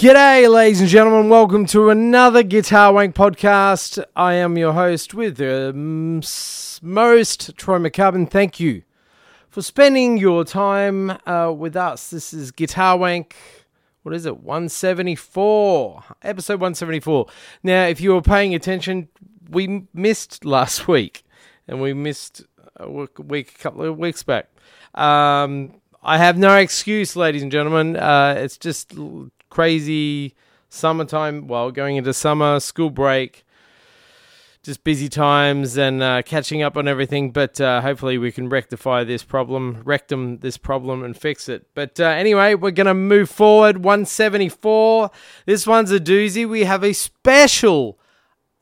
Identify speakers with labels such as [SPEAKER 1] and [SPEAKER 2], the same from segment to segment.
[SPEAKER 1] G'day, ladies and gentlemen. Welcome to another Guitar Wank podcast. I am your host with the most, Troy McCubbin. Thank you for spending your time uh, with us. This is Guitar Wank. What is it? 174. Episode 174. Now, if you were paying attention, we missed last week and we missed a week, a couple of weeks back. Um, I have no excuse, ladies and gentlemen. Uh, it's just crazy summertime. Well, going into summer, school break, just busy times and uh, catching up on everything. But uh, hopefully, we can rectify this problem, rectum this problem, and fix it. But uh, anyway, we're going to move forward. 174. This one's a doozy. We have a special.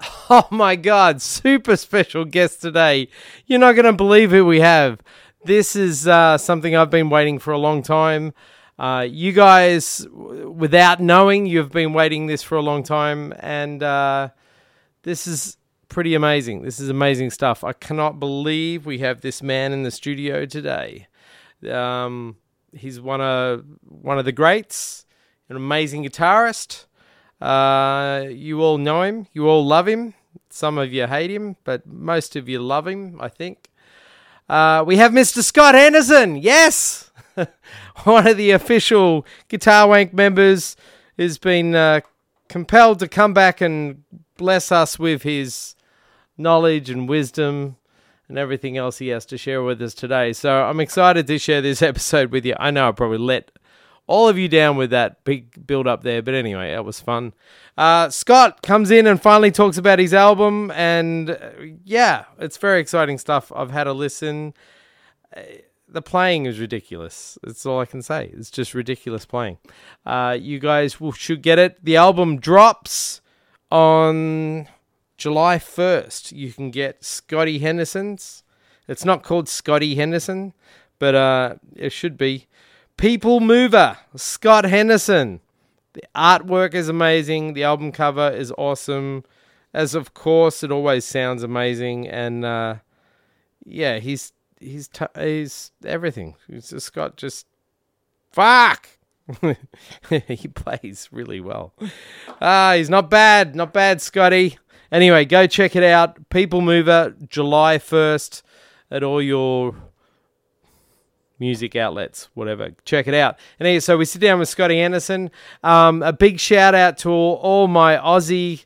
[SPEAKER 1] Oh my God, super special guest today. You're not going to believe who we have. This is uh, something I've been waiting for a long time. Uh, you guys, without knowing, you've been waiting this for a long time, and uh, this is pretty amazing. This is amazing stuff. I cannot believe we have this man in the studio today. Um, he's one of one of the greats, an amazing guitarist. Uh, you all know him. You all love him. Some of you hate him, but most of you love him. I think. Uh, we have Mr. Scott Henderson. Yes, one of the official Guitar Wank members has been uh, compelled to come back and bless us with his knowledge and wisdom and everything else he has to share with us today. So I'm excited to share this episode with you. I know I probably let all of you down with that big build up there, but anyway, it was fun. Uh, Scott comes in and finally talks about his album, and uh, yeah, it's very exciting stuff. I've had a listen. The playing is ridiculous. That's all I can say. It's just ridiculous playing. Uh, you guys will, should get it. The album drops on July 1st, you can get Scotty Henderson's. It's not called Scotty Henderson, but uh, it should be. People Mover, Scott Henderson. The artwork is amazing. The album cover is awesome. As of course, it always sounds amazing. And uh, yeah, he's he's t- he's everything. He's just Scott. Just fuck. he plays really well. Ah, uh, he's not bad. Not bad, Scotty. Anyway, go check it out. People Mover, July 1st at all your music outlets, whatever. Check it out. And so we sit down with Scotty Henderson. Um, a big shout out to all, all my Aussie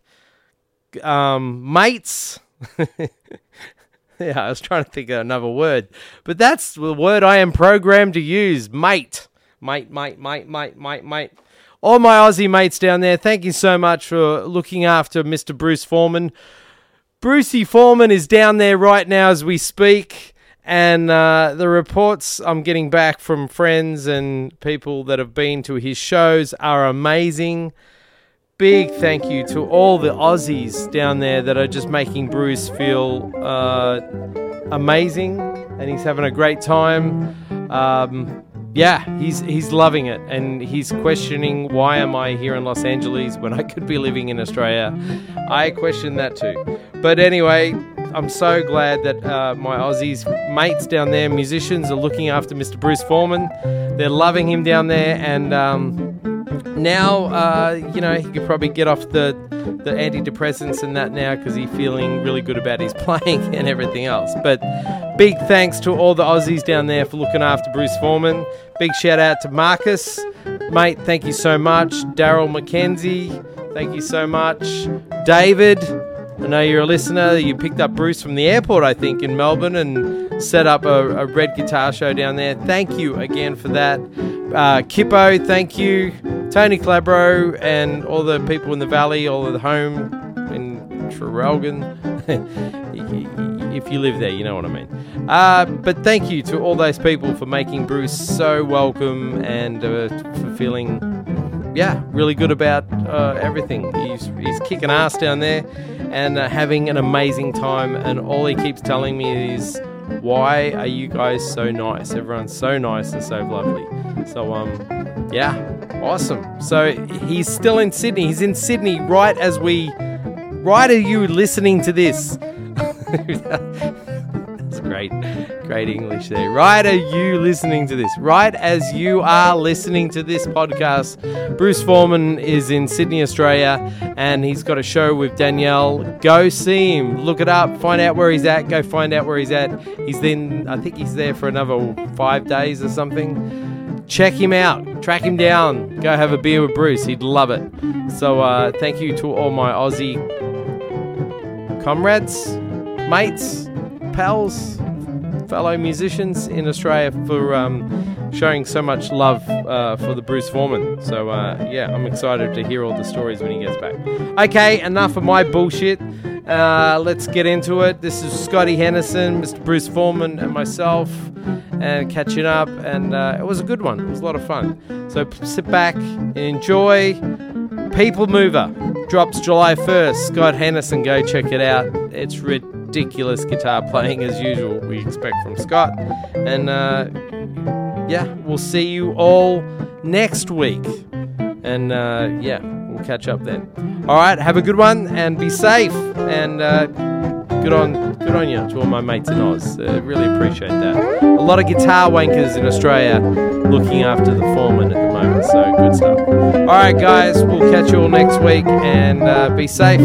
[SPEAKER 1] um, mates. yeah, I was trying to think of another word, but that's the word I am programmed to use mate. Mate, mate, mate, mate, mate, mate all my Aussie mates down there, thank you so much for looking after Mr. Bruce Foreman. Brucey Foreman is down there right now as we speak, and uh, the reports I'm getting back from friends and people that have been to his shows are amazing. Big thank you to all the Aussies down there that are just making Bruce feel uh, amazing, and he's having a great time. Um, yeah, he's he's loving it, and he's questioning why am I here in Los Angeles when I could be living in Australia. I question that too, but anyway, I'm so glad that uh, my Aussies mates down there, musicians, are looking after Mr. Bruce Foreman. They're loving him down there, and um, now uh, you know he could probably get off the the antidepressants and that now because he's feeling really good about his playing and everything else. But big thanks to all the Aussies down there for looking after Bruce Foreman. Big shout out to Marcus, mate. Thank you so much. Daryl McKenzie, thank you so much. David, I know you're a listener. You picked up Bruce from the airport, I think, in Melbourne and set up a, a red guitar show down there. Thank you again for that. Uh, Kippo, thank you. Tony Calabro and all the people in the valley, all of the home in Traralgon. if you live there, you know what I mean. Uh, but thank you to all those people for making Bruce so welcome and uh, for feeling, yeah, really good about uh, everything. He's, he's kicking ass down there and uh, having an amazing time. And all he keeps telling me is, why are you guys so nice? Everyone's so nice and so lovely. So, um, yeah, awesome. So he's still in Sydney. He's in Sydney right as we, right as you listening to this. That's great, great English there. Right are you listening to this? Right as you are listening to this podcast, Bruce Foreman is in Sydney, Australia, and he's got a show with Danielle. Go see him, look it up, find out where he's at, go find out where he's at. He's then, I think he's there for another five days or something. Check him out, track him down, go have a beer with Bruce. He'd love it. So, uh, thank you to all my Aussie comrades, mates, pals, fellow musicians in Australia for um, showing so much love uh, for the Bruce Foreman. So, uh, yeah, I'm excited to hear all the stories when he gets back. Okay, enough of my bullshit. Uh, let's get into it. This is Scotty Henderson, Mr. Bruce Foreman, and myself, and catching up. And uh, it was a good one. It was a lot of fun. So sit back and enjoy. People Mover drops July 1st. Scott Henderson, go check it out. It's ridiculous guitar playing as usual, we expect from Scott. And uh, yeah, we'll see you all next week. And uh, yeah, we'll catch up then. All right, have a good one and be safe. And uh, good on good on you to all my mates in Oz. Uh, really appreciate that. A lot of guitar wankers in Australia looking after the foreman at the moment. So good stuff. All right, guys, we'll catch you all next week and uh, be safe.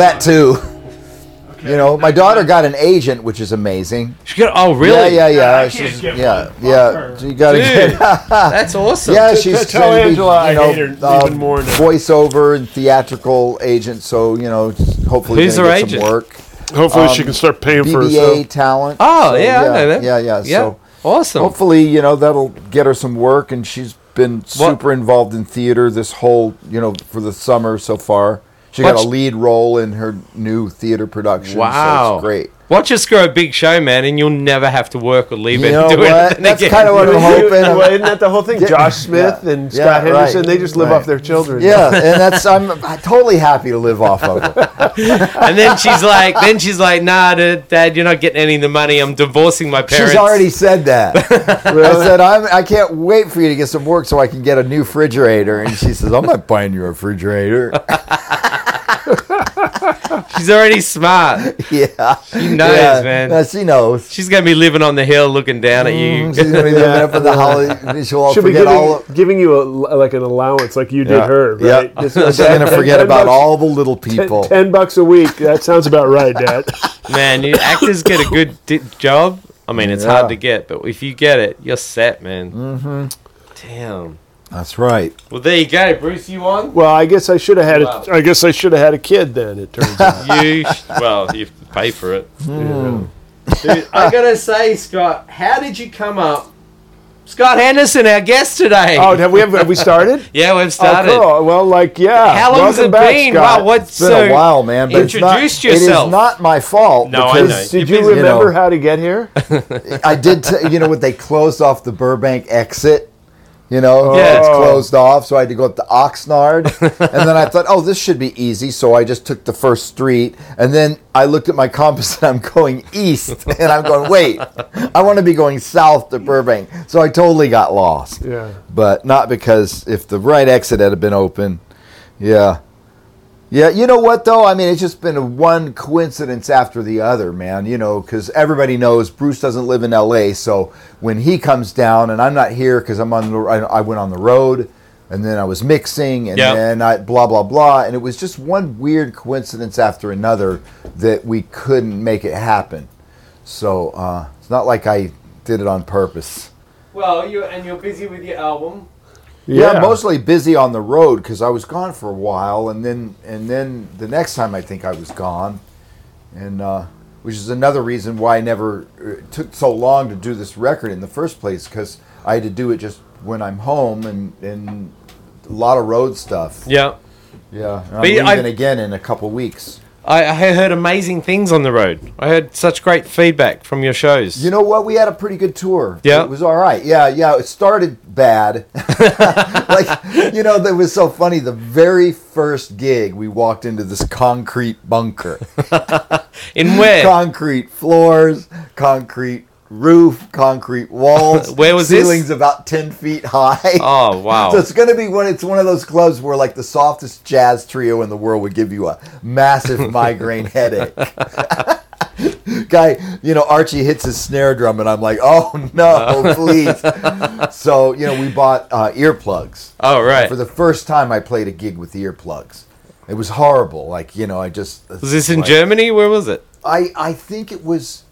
[SPEAKER 2] That too. You know, my daughter got an agent, which is amazing.
[SPEAKER 1] She got, oh, really?
[SPEAKER 2] Yeah, yeah, yeah.
[SPEAKER 3] I
[SPEAKER 2] She's, yeah,
[SPEAKER 3] her-
[SPEAKER 2] yeah.
[SPEAKER 3] her.
[SPEAKER 2] So you got to
[SPEAKER 1] Dude,
[SPEAKER 2] get.
[SPEAKER 1] that's awesome.
[SPEAKER 2] Yeah, she's
[SPEAKER 3] tell
[SPEAKER 2] trying to be,
[SPEAKER 3] Angela
[SPEAKER 2] you know,
[SPEAKER 3] hate her
[SPEAKER 2] uh,
[SPEAKER 3] even more now.
[SPEAKER 2] voiceover and theatrical agent. So you know, hopefully
[SPEAKER 1] Who's
[SPEAKER 2] gonna
[SPEAKER 1] her agent?
[SPEAKER 2] some work.
[SPEAKER 3] Hopefully,
[SPEAKER 2] Um,
[SPEAKER 3] she can start paying for
[SPEAKER 2] BBA
[SPEAKER 3] herself.
[SPEAKER 2] talent.
[SPEAKER 1] Oh,
[SPEAKER 2] So,
[SPEAKER 1] yeah, I know that.
[SPEAKER 2] Yeah, yeah.
[SPEAKER 1] Yeah.
[SPEAKER 2] So
[SPEAKER 1] Awesome.
[SPEAKER 2] hopefully, you know, that'll get her some work, and she's been super involved in theater this whole, you know, for the summer so far. She got a lead role in her new theater production.
[SPEAKER 1] Wow.
[SPEAKER 2] so it's great.
[SPEAKER 1] Watch us grow a big show, man, and you'll never have to work or leave
[SPEAKER 2] You
[SPEAKER 1] it
[SPEAKER 2] know
[SPEAKER 1] and do
[SPEAKER 2] what?
[SPEAKER 1] anything
[SPEAKER 2] That's
[SPEAKER 1] again.
[SPEAKER 2] kind of what I'm hoping.
[SPEAKER 3] well, isn't that the whole thing? Josh Smith
[SPEAKER 2] Yeah.
[SPEAKER 3] and
[SPEAKER 2] Yeah,
[SPEAKER 3] Scott
[SPEAKER 2] right.
[SPEAKER 3] Henderson, they just live
[SPEAKER 2] Right.
[SPEAKER 3] off their children.
[SPEAKER 2] Yeah, and that's I'm, totally happy to live off of it.
[SPEAKER 1] and then she's like, then she's like, nah, Dad, you're not getting any of the money. I'm divorcing my parents.
[SPEAKER 2] She's already said that. I
[SPEAKER 3] Really?
[SPEAKER 2] said I'm, I can't wait for you to get some work so I can get a new refrigerator. And she says I'm not buying you a refrigerator.
[SPEAKER 1] She's already smart.
[SPEAKER 2] yeah,
[SPEAKER 1] She knows,
[SPEAKER 2] yeah.
[SPEAKER 1] man.
[SPEAKER 2] No, she knows.
[SPEAKER 1] She's gonna be living on the hill, looking down at you.
[SPEAKER 2] Mm, She's gonna be living up in the holiday. She'll
[SPEAKER 3] She'll be giving,
[SPEAKER 2] all.
[SPEAKER 3] giving you a, like an allowance, like you did
[SPEAKER 2] Yeah.
[SPEAKER 3] her,
[SPEAKER 2] Yeah.
[SPEAKER 3] right? Just
[SPEAKER 2] She's gonna forget
[SPEAKER 3] Ten
[SPEAKER 2] about
[SPEAKER 3] bucks-
[SPEAKER 2] all the little
[SPEAKER 3] ten-
[SPEAKER 2] people.
[SPEAKER 3] Ten bucks a week. That sounds about right, Dad.
[SPEAKER 1] Man, you actors get a good di- job. I mean, it's
[SPEAKER 2] Yeah.
[SPEAKER 1] hard to get, but if you get it, you're set, man. Mm-hmm. Damn.
[SPEAKER 2] That's right.
[SPEAKER 1] Well, there you go, Bruce. You on?
[SPEAKER 3] Well, I guess I should have had
[SPEAKER 1] Wow.
[SPEAKER 3] a, I guess I should have had a kid then. It turns out.
[SPEAKER 1] You well, you have to pay for it.
[SPEAKER 2] Hmm.
[SPEAKER 1] Dude, I gotta say, Scott, how did you come up? Scott Henderson, our guest today.
[SPEAKER 3] oh, have we have, have we started?
[SPEAKER 1] yeah, we've
[SPEAKER 3] Oh,
[SPEAKER 1] started.
[SPEAKER 3] cool. Well, like yeah.
[SPEAKER 1] How long has
[SPEAKER 3] Welcome
[SPEAKER 1] it
[SPEAKER 3] back,
[SPEAKER 1] been?
[SPEAKER 3] Scott.
[SPEAKER 1] Wow, what's
[SPEAKER 2] It's been
[SPEAKER 1] so?
[SPEAKER 2] a while, man. But it's not,
[SPEAKER 1] introduce yourself.
[SPEAKER 2] is not my fault.
[SPEAKER 1] No, I know.
[SPEAKER 3] Did
[SPEAKER 1] You're
[SPEAKER 3] you
[SPEAKER 1] busy.
[SPEAKER 3] remember
[SPEAKER 2] You know.
[SPEAKER 3] how to get here?
[SPEAKER 2] I did. T- you know what? They closed off the Burbank exit. You know,
[SPEAKER 1] Yeah.
[SPEAKER 2] it's oh. closed off, so I had to go up to Oxnard, and then I thought, oh, this should be easy. So I just took the first street, and then I looked at my compass, and I'm going east, and I'm going, wait, I want to be going south to Burbank. So I totally got lost,
[SPEAKER 3] Yeah.
[SPEAKER 2] but not because if the right exit had been open, yeah. Yeah, you know what though? I mean, it's just been one coincidence after the other, man. You know, because everybody knows Bruce doesn't live in L.A. So when he comes down, and I'm not here because I'm on the, I, I went on the road, and then I was mixing, and
[SPEAKER 1] Yep.
[SPEAKER 2] then I blah blah blah, and it was just one weird coincidence after another that we couldn't make it happen. So uh, it's not like I did it on purpose.
[SPEAKER 1] Well, you and you're busy with your album.
[SPEAKER 2] Yeah, mostly busy on the road because I was gone for a while, and then and then the next time I think I was gone, and uh, which is another reason why I never uh, it took so long to do this record in the first place because I had to do it just when I'm home and and a lot of road stuff.
[SPEAKER 1] Yeah.
[SPEAKER 2] Yeah, and I'm
[SPEAKER 1] But
[SPEAKER 2] leaving
[SPEAKER 1] I-
[SPEAKER 2] again in a couple weeks.
[SPEAKER 1] I, I heard amazing things on the road. I heard such great feedback from your shows.
[SPEAKER 2] You know what? We had a pretty good tour.
[SPEAKER 1] Yeah.
[SPEAKER 2] It was all right. Yeah, yeah. It started bad. like, you know, that was so funny. The very first gig, we walked into this concrete bunker.
[SPEAKER 1] In where?
[SPEAKER 2] concrete floors, concrete roof, concrete walls.
[SPEAKER 1] Where was this?
[SPEAKER 2] Ceilings about 10 feet high.
[SPEAKER 1] oh wow.
[SPEAKER 2] So it's going to be one. It's one of those clubs where, like, the softest jazz trio in the world would give you a massive migraine headache. Guy, you know, Archie hits his snare drum, and I'm like, oh no, please. so, you know, we bought uh, earplugs.
[SPEAKER 1] oh right.
[SPEAKER 2] For the first time, I played a gig with earplugs. It was horrible. Like, you know, I just.
[SPEAKER 1] was this in
[SPEAKER 2] like-
[SPEAKER 1] Germany? Where was it?
[SPEAKER 2] I, I think it was.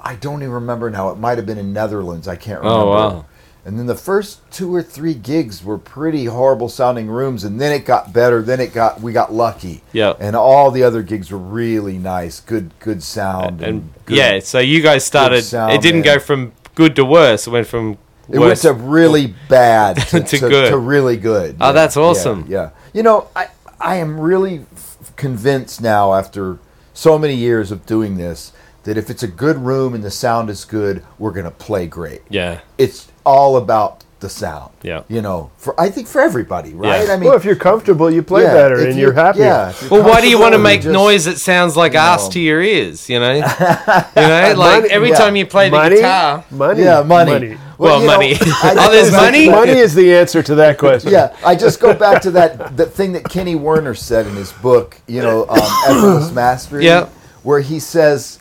[SPEAKER 2] I don't even remember now. It might have been in Netherlands. I can't oh, remember.
[SPEAKER 1] Oh wow.
[SPEAKER 2] And then the first two or three gigs were pretty horrible sounding rooms, and then it got better. Then it got we got lucky.
[SPEAKER 1] Yeah.
[SPEAKER 2] And all the other gigs were really nice, good good sound.
[SPEAKER 1] And
[SPEAKER 2] good-
[SPEAKER 1] yeah, so you guys started.
[SPEAKER 2] sound,
[SPEAKER 1] it didn't
[SPEAKER 2] man.
[SPEAKER 1] go from good to worse. It went from
[SPEAKER 2] it
[SPEAKER 1] worse.
[SPEAKER 2] went to really bad to,
[SPEAKER 1] To
[SPEAKER 2] to,
[SPEAKER 1] good.
[SPEAKER 2] to really good.
[SPEAKER 1] Oh,
[SPEAKER 2] Yeah,
[SPEAKER 1] that's
[SPEAKER 2] yeah,
[SPEAKER 1] awesome.
[SPEAKER 2] Yeah, You know, I I am really f- convinced now after so many years of doing this that if it's a good room and the sound is good, we're gonna play great.
[SPEAKER 1] yeah.
[SPEAKER 2] It's all about the sound.
[SPEAKER 1] Yeah.
[SPEAKER 2] You know, for I think for everybody, right?
[SPEAKER 1] Yeah.
[SPEAKER 2] I mean,
[SPEAKER 3] well, if you're comfortable, you play
[SPEAKER 2] yeah,
[SPEAKER 3] better and
[SPEAKER 2] you-
[SPEAKER 3] you're happier.
[SPEAKER 2] Yeah. you're
[SPEAKER 1] Well, why do you want to make
[SPEAKER 2] just-
[SPEAKER 1] noise that sounds like ass
[SPEAKER 2] know.
[SPEAKER 1] to your ears? You know, you know, like
[SPEAKER 3] Money-
[SPEAKER 1] every
[SPEAKER 2] yeah.
[SPEAKER 1] time you play the
[SPEAKER 3] money,
[SPEAKER 1] guitar.
[SPEAKER 3] money,
[SPEAKER 2] Yeah, money.
[SPEAKER 1] Well,
[SPEAKER 2] you know,
[SPEAKER 1] money.
[SPEAKER 2] I just
[SPEAKER 1] Oh, there's money?
[SPEAKER 3] Money is the answer to that question.
[SPEAKER 2] Yeah, I just go back to that that thing that Kenny Werner said in his book, you know, um, Effortless Mastery,
[SPEAKER 1] Yeah.
[SPEAKER 2] where he says,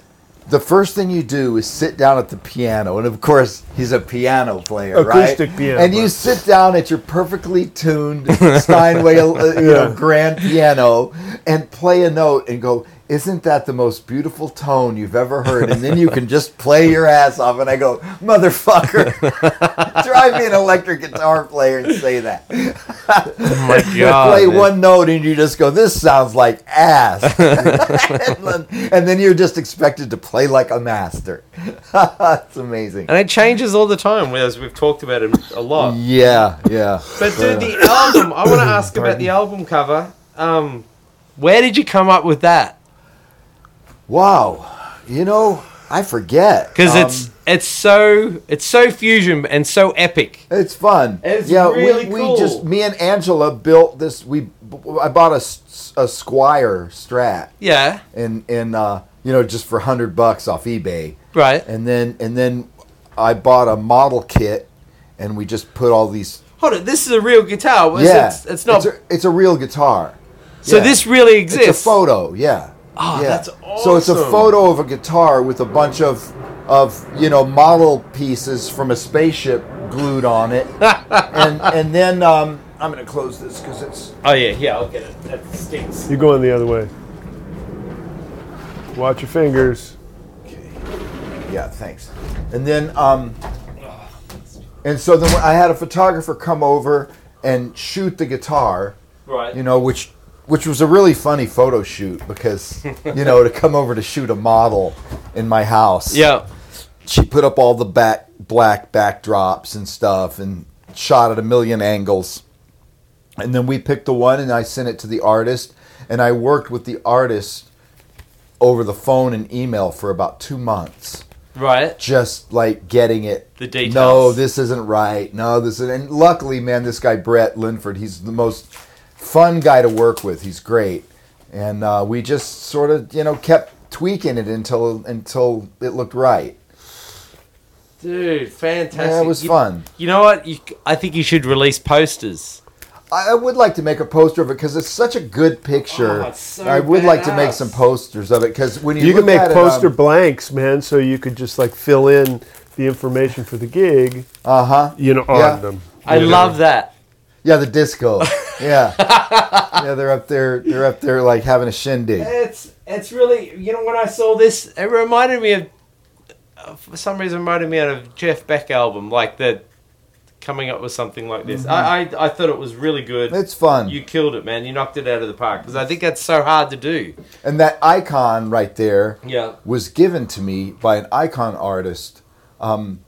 [SPEAKER 2] the first thing you do is sit down at the piano, and of course he's a piano player,
[SPEAKER 3] Acoustic
[SPEAKER 2] right?
[SPEAKER 3] piano
[SPEAKER 2] And you sit down at your perfectly tuned Steinway, uh, you know, grand piano, and play a note, and go. Isn't that the most beautiful tone you've ever heard? And then you can just play your ass off. And I go, motherfucker, try me an electric guitar player and say that.
[SPEAKER 1] Oh my god!
[SPEAKER 2] play
[SPEAKER 1] man.
[SPEAKER 2] one note and you just go, "This sounds like ass," and, then, and then you're just expected to play like a master. It's amazing.
[SPEAKER 1] and it changes all the time. As we've talked about it a lot.
[SPEAKER 2] Yeah, yeah.
[SPEAKER 1] But dude, the album. I want to ask about the album cover. Um, where did you come up with that?
[SPEAKER 2] Wow. You know, I forget
[SPEAKER 1] Because
[SPEAKER 2] Um,
[SPEAKER 1] it's it's so it's so fusion and so epic.
[SPEAKER 2] It's fun.
[SPEAKER 1] It's
[SPEAKER 2] yeah,
[SPEAKER 1] really
[SPEAKER 2] we,
[SPEAKER 1] cool.
[SPEAKER 2] we just me and Angela built this. We I bought a, a Squier Strat
[SPEAKER 1] Yeah.
[SPEAKER 2] in in uh, you know just for hundred bucks off eBay.
[SPEAKER 1] Right.
[SPEAKER 2] and then and then I bought a model kit, and we just put all these.
[SPEAKER 1] Hold on. This is a real guitar. It's,
[SPEAKER 2] yeah,
[SPEAKER 1] It's, it's not.
[SPEAKER 2] It's a, it's a real guitar.
[SPEAKER 1] so
[SPEAKER 2] yeah.
[SPEAKER 1] this really exists.
[SPEAKER 2] It's a photo. Yeah.
[SPEAKER 1] Oh,
[SPEAKER 2] yeah.
[SPEAKER 1] that's
[SPEAKER 2] So it's a photo of a guitar with a bunch of of you know model pieces from a spaceship glued on it, and and then um, I'm gonna close this because it's
[SPEAKER 1] Oh yeah, yeah. I'll get it. That stinks.
[SPEAKER 3] You're going the other way. Watch your fingers. Okay.
[SPEAKER 2] Yeah, thanks. And then, um, and so then I had a photographer come over and shoot the guitar,
[SPEAKER 1] Right.
[SPEAKER 2] you know, which which was a really funny photo shoot because you know to come over to shoot a model in my house.
[SPEAKER 1] Yeah.
[SPEAKER 2] she put up all the back black backdrops and stuff and shot at a million angles. And then we picked the one and I sent it to the artist and I worked with the artist over the phone and email for about 2 months
[SPEAKER 1] Right.
[SPEAKER 2] just like getting it.
[SPEAKER 1] The details.
[SPEAKER 2] No, this isn't right. No, this is. And luckily, man, this guy Brett Linford, he's the most fun guy to work with. He's great, and uh, we just sort of, you know, kept tweaking it until until it looked right.
[SPEAKER 1] Dude, fantastic.
[SPEAKER 2] Yeah, it was
[SPEAKER 1] You-
[SPEAKER 2] fun.
[SPEAKER 1] You know what? You, I think you should release posters.
[SPEAKER 2] I, I would like to make a poster of it because it's such a good picture.
[SPEAKER 1] Oh, it's so
[SPEAKER 2] I would like to make some posters of it because when you,
[SPEAKER 3] You can make
[SPEAKER 2] at
[SPEAKER 3] poster
[SPEAKER 2] It, um,
[SPEAKER 3] blanks, man, so you could just like fill in the information for the gig,
[SPEAKER 2] uh huh.
[SPEAKER 3] you know, on
[SPEAKER 2] Yeah.
[SPEAKER 3] them.
[SPEAKER 1] I
[SPEAKER 3] know?
[SPEAKER 1] love that.
[SPEAKER 2] Yeah, the disco. yeah, yeah. They're up there. They're up there like having a shindig.
[SPEAKER 1] It's it's really you know when I saw this, it reminded me of uh, for some reason reminded me of Jeff Beck album, like the coming up with something like this. I, I I thought it was really good.
[SPEAKER 2] It's fun.
[SPEAKER 1] You killed it, man. You knocked it out of the park because I think that's so hard to do.
[SPEAKER 2] And that icon right there
[SPEAKER 1] Yeah.
[SPEAKER 2] was given to me by an icon artist um,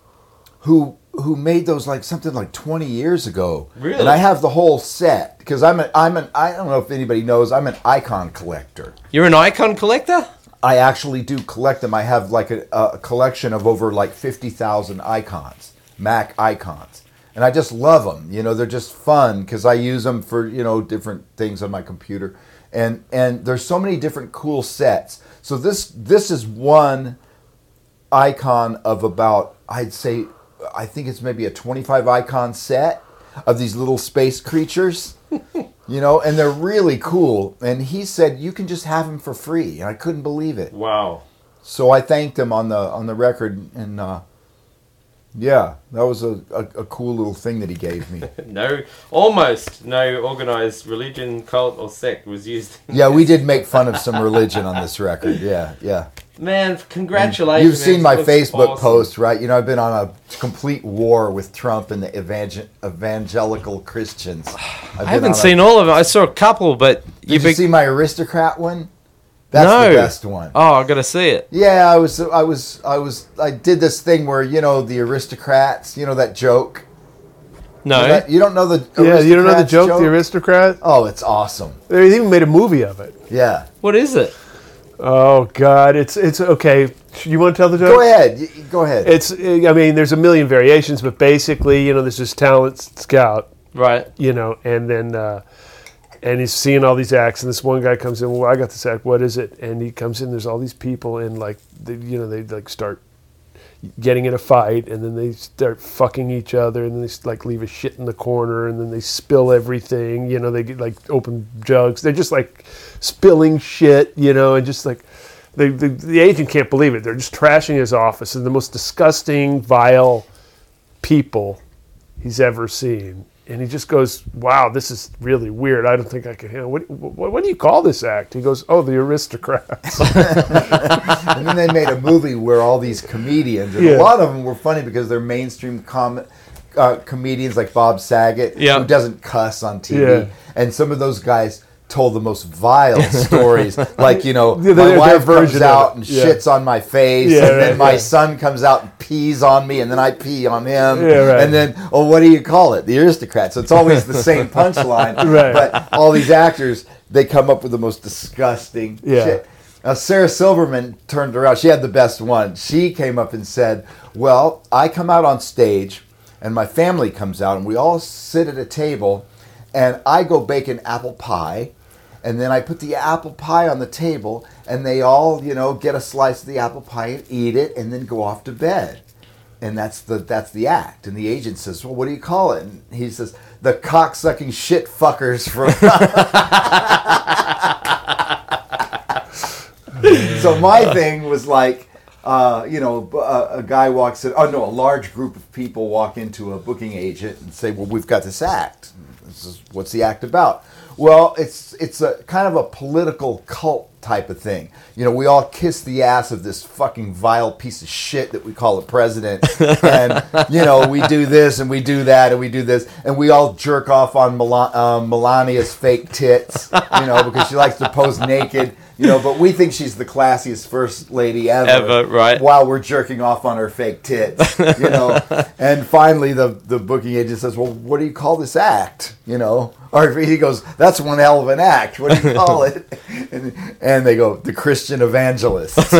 [SPEAKER 2] who who made those like something like 20 years ago.
[SPEAKER 1] Really?
[SPEAKER 2] And I have the whole set because I'm an I'm an I don't know if anybody knows I'm an icon collector.
[SPEAKER 1] You're an icon collector.
[SPEAKER 2] I actually do collect them. I have like a, a collection of over like 50,000 icons, Mac icons. And I just love them. You know, they're just fun because I use them for, you know, different things on my computer. And and there's so many different cool sets. So this this is one icon of about I'd say I think it's maybe a 25 icon set of these little space creatures. you know, and they're really cool. And he said you can just have them for free. And I couldn't believe it.
[SPEAKER 1] Wow.
[SPEAKER 2] So I thanked him on the on the record, and uh, yeah, that was a, a, a cool little thing that he gave me.
[SPEAKER 1] No, almost no organized religion, cult, or sect was used.
[SPEAKER 2] yeah, we did make fun of some religion on this record. Yeah, yeah.
[SPEAKER 1] Man, congratulations.
[SPEAKER 2] You've seen my Facebook
[SPEAKER 1] awesome.
[SPEAKER 2] post, right? You know, I've been on a complete war with Trump and the evangel- evangelical Christians. I've
[SPEAKER 1] I haven't
[SPEAKER 2] on a-
[SPEAKER 1] seen all of them. I saw a couple, but
[SPEAKER 2] Did you
[SPEAKER 1] big-
[SPEAKER 2] see my aristocrat one? That's
[SPEAKER 1] no.
[SPEAKER 2] the best one.
[SPEAKER 1] Oh, I gotta see it.
[SPEAKER 2] Yeah, I was, I was, I was, I did this thing where you know the aristocrats, you know that joke.
[SPEAKER 1] No,
[SPEAKER 2] That- you don't know the
[SPEAKER 3] Yeah, you don't know the
[SPEAKER 2] aristocrats
[SPEAKER 3] joke, The Aristocrat?
[SPEAKER 2] Oh, it's awesome.
[SPEAKER 3] They even made a movie of it.
[SPEAKER 2] Yeah.
[SPEAKER 1] what is it?
[SPEAKER 3] Oh God, it's it's okay. You want to tell the joke?
[SPEAKER 2] Go ahead. y- y- Go ahead.
[SPEAKER 3] It's I mean, there's a million variations, but basically, you know, there's this talent scout,
[SPEAKER 1] Right.
[SPEAKER 3] you know, and then uh, and he's seeing all these acts, and this one guy comes in. Well, I got this act. What is it? And he comes in. There's all these people, and like, they, you know, they like start getting in a fight, and then they start fucking each other, and then they like leave a shit in the corner, and then they spill everything. You know, they get like open jugs. They're just like spilling shit, you know, and just like the, the the agent can't believe it. They're just trashing his office and the most disgusting, vile people he's ever seen. And he just goes, "Wow, this is really weird. I don't think I can handle. What, what, what do you call this act?" He goes, "Oh, the aristocrats."
[SPEAKER 2] and then they made a movie where all these comedians, and
[SPEAKER 3] Yeah.
[SPEAKER 2] a lot of them were funny because they're mainstream com- uh, comedians like Bob Saget,
[SPEAKER 1] Yeah.
[SPEAKER 2] who doesn't cuss on TV,
[SPEAKER 3] Yeah.
[SPEAKER 2] and some of those guys told the most vile stories, like you know,
[SPEAKER 3] Yeah,
[SPEAKER 2] my
[SPEAKER 3] their
[SPEAKER 2] wife
[SPEAKER 3] version
[SPEAKER 2] comes out and
[SPEAKER 3] Yeah.
[SPEAKER 2] shits on my face,
[SPEAKER 3] Yeah,
[SPEAKER 2] and then my son comes out and pees on me, and then I pee on him,
[SPEAKER 3] right.
[SPEAKER 2] and then oh, what do you call it? The aristocrat. So it's always the same punchline,
[SPEAKER 3] Right.
[SPEAKER 2] but all these actors they come up with the most disgusting shit. Now, Sarah Silverman turned around. She had the best one. She came up and said, Well, I come out on stage and my family comes out and we all sit at a table and I go bake an apple pie and then I put the apple pie on the table and they all, you know, get a slice of the apple pie and eat it and then go off to bed. And that's the that's the act. And the agent says, "Well, what do you call it?" And he says, "The cocksucking shit fuckers from." so my thing was like, uh, you know, a, a guy walks in. Oh no, a large group of people walk into a booking agent and say, "Well, we've got this act. This is what's the act about?" Well, it's it's a kind of a political cult type of thing. You know, we all kiss the ass of this fucking vile piece of shit that we call a president, and you know, we do this and we do that and we do this, and we all jerk off on Mel- uh, Melania's fake tits, you know, because she likes to pose naked. You know, but we think she's the classiest first lady ever.
[SPEAKER 1] Ever, right.
[SPEAKER 2] While we're jerking off on her fake tits, you know. and finally, the the booking agent says, "Well, what do you call this act?" You know, or he goes, "That's one hell of an act. What do you call it?" And, and they go, "The Christian Evangelist."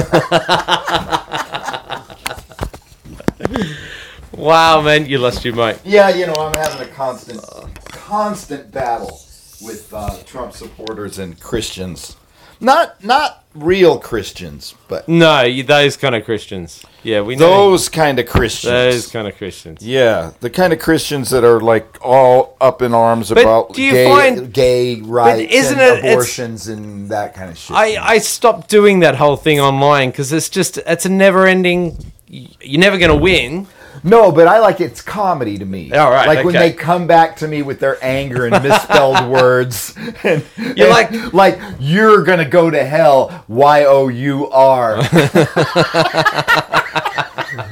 [SPEAKER 1] Wow, man, you lost your mind.
[SPEAKER 2] yeah, you know, I'm having a constant, constant battle with uh, Trump supporters and Christians. Not not real Christians, but
[SPEAKER 1] No, those kind of Christians. Yeah, we know
[SPEAKER 2] those kind of Christians.
[SPEAKER 1] those kind of Christians.
[SPEAKER 2] Yeah, the kind of Christians that are like all up in arms
[SPEAKER 1] But
[SPEAKER 2] about
[SPEAKER 1] do you
[SPEAKER 2] gay,
[SPEAKER 1] find-
[SPEAKER 2] gay rights
[SPEAKER 1] isn't
[SPEAKER 2] and
[SPEAKER 1] it- it's-
[SPEAKER 2] abortions and that kind of shit.
[SPEAKER 1] I, I stopped doing that whole thing online because it's just it's a never ending. You're never going to win.
[SPEAKER 2] No, but I like it's comedy to me.
[SPEAKER 1] All right,
[SPEAKER 2] like when they come back to me with their anger and misspelled words, and
[SPEAKER 1] You're
[SPEAKER 2] and like you're gonna go to hell. Y o u r.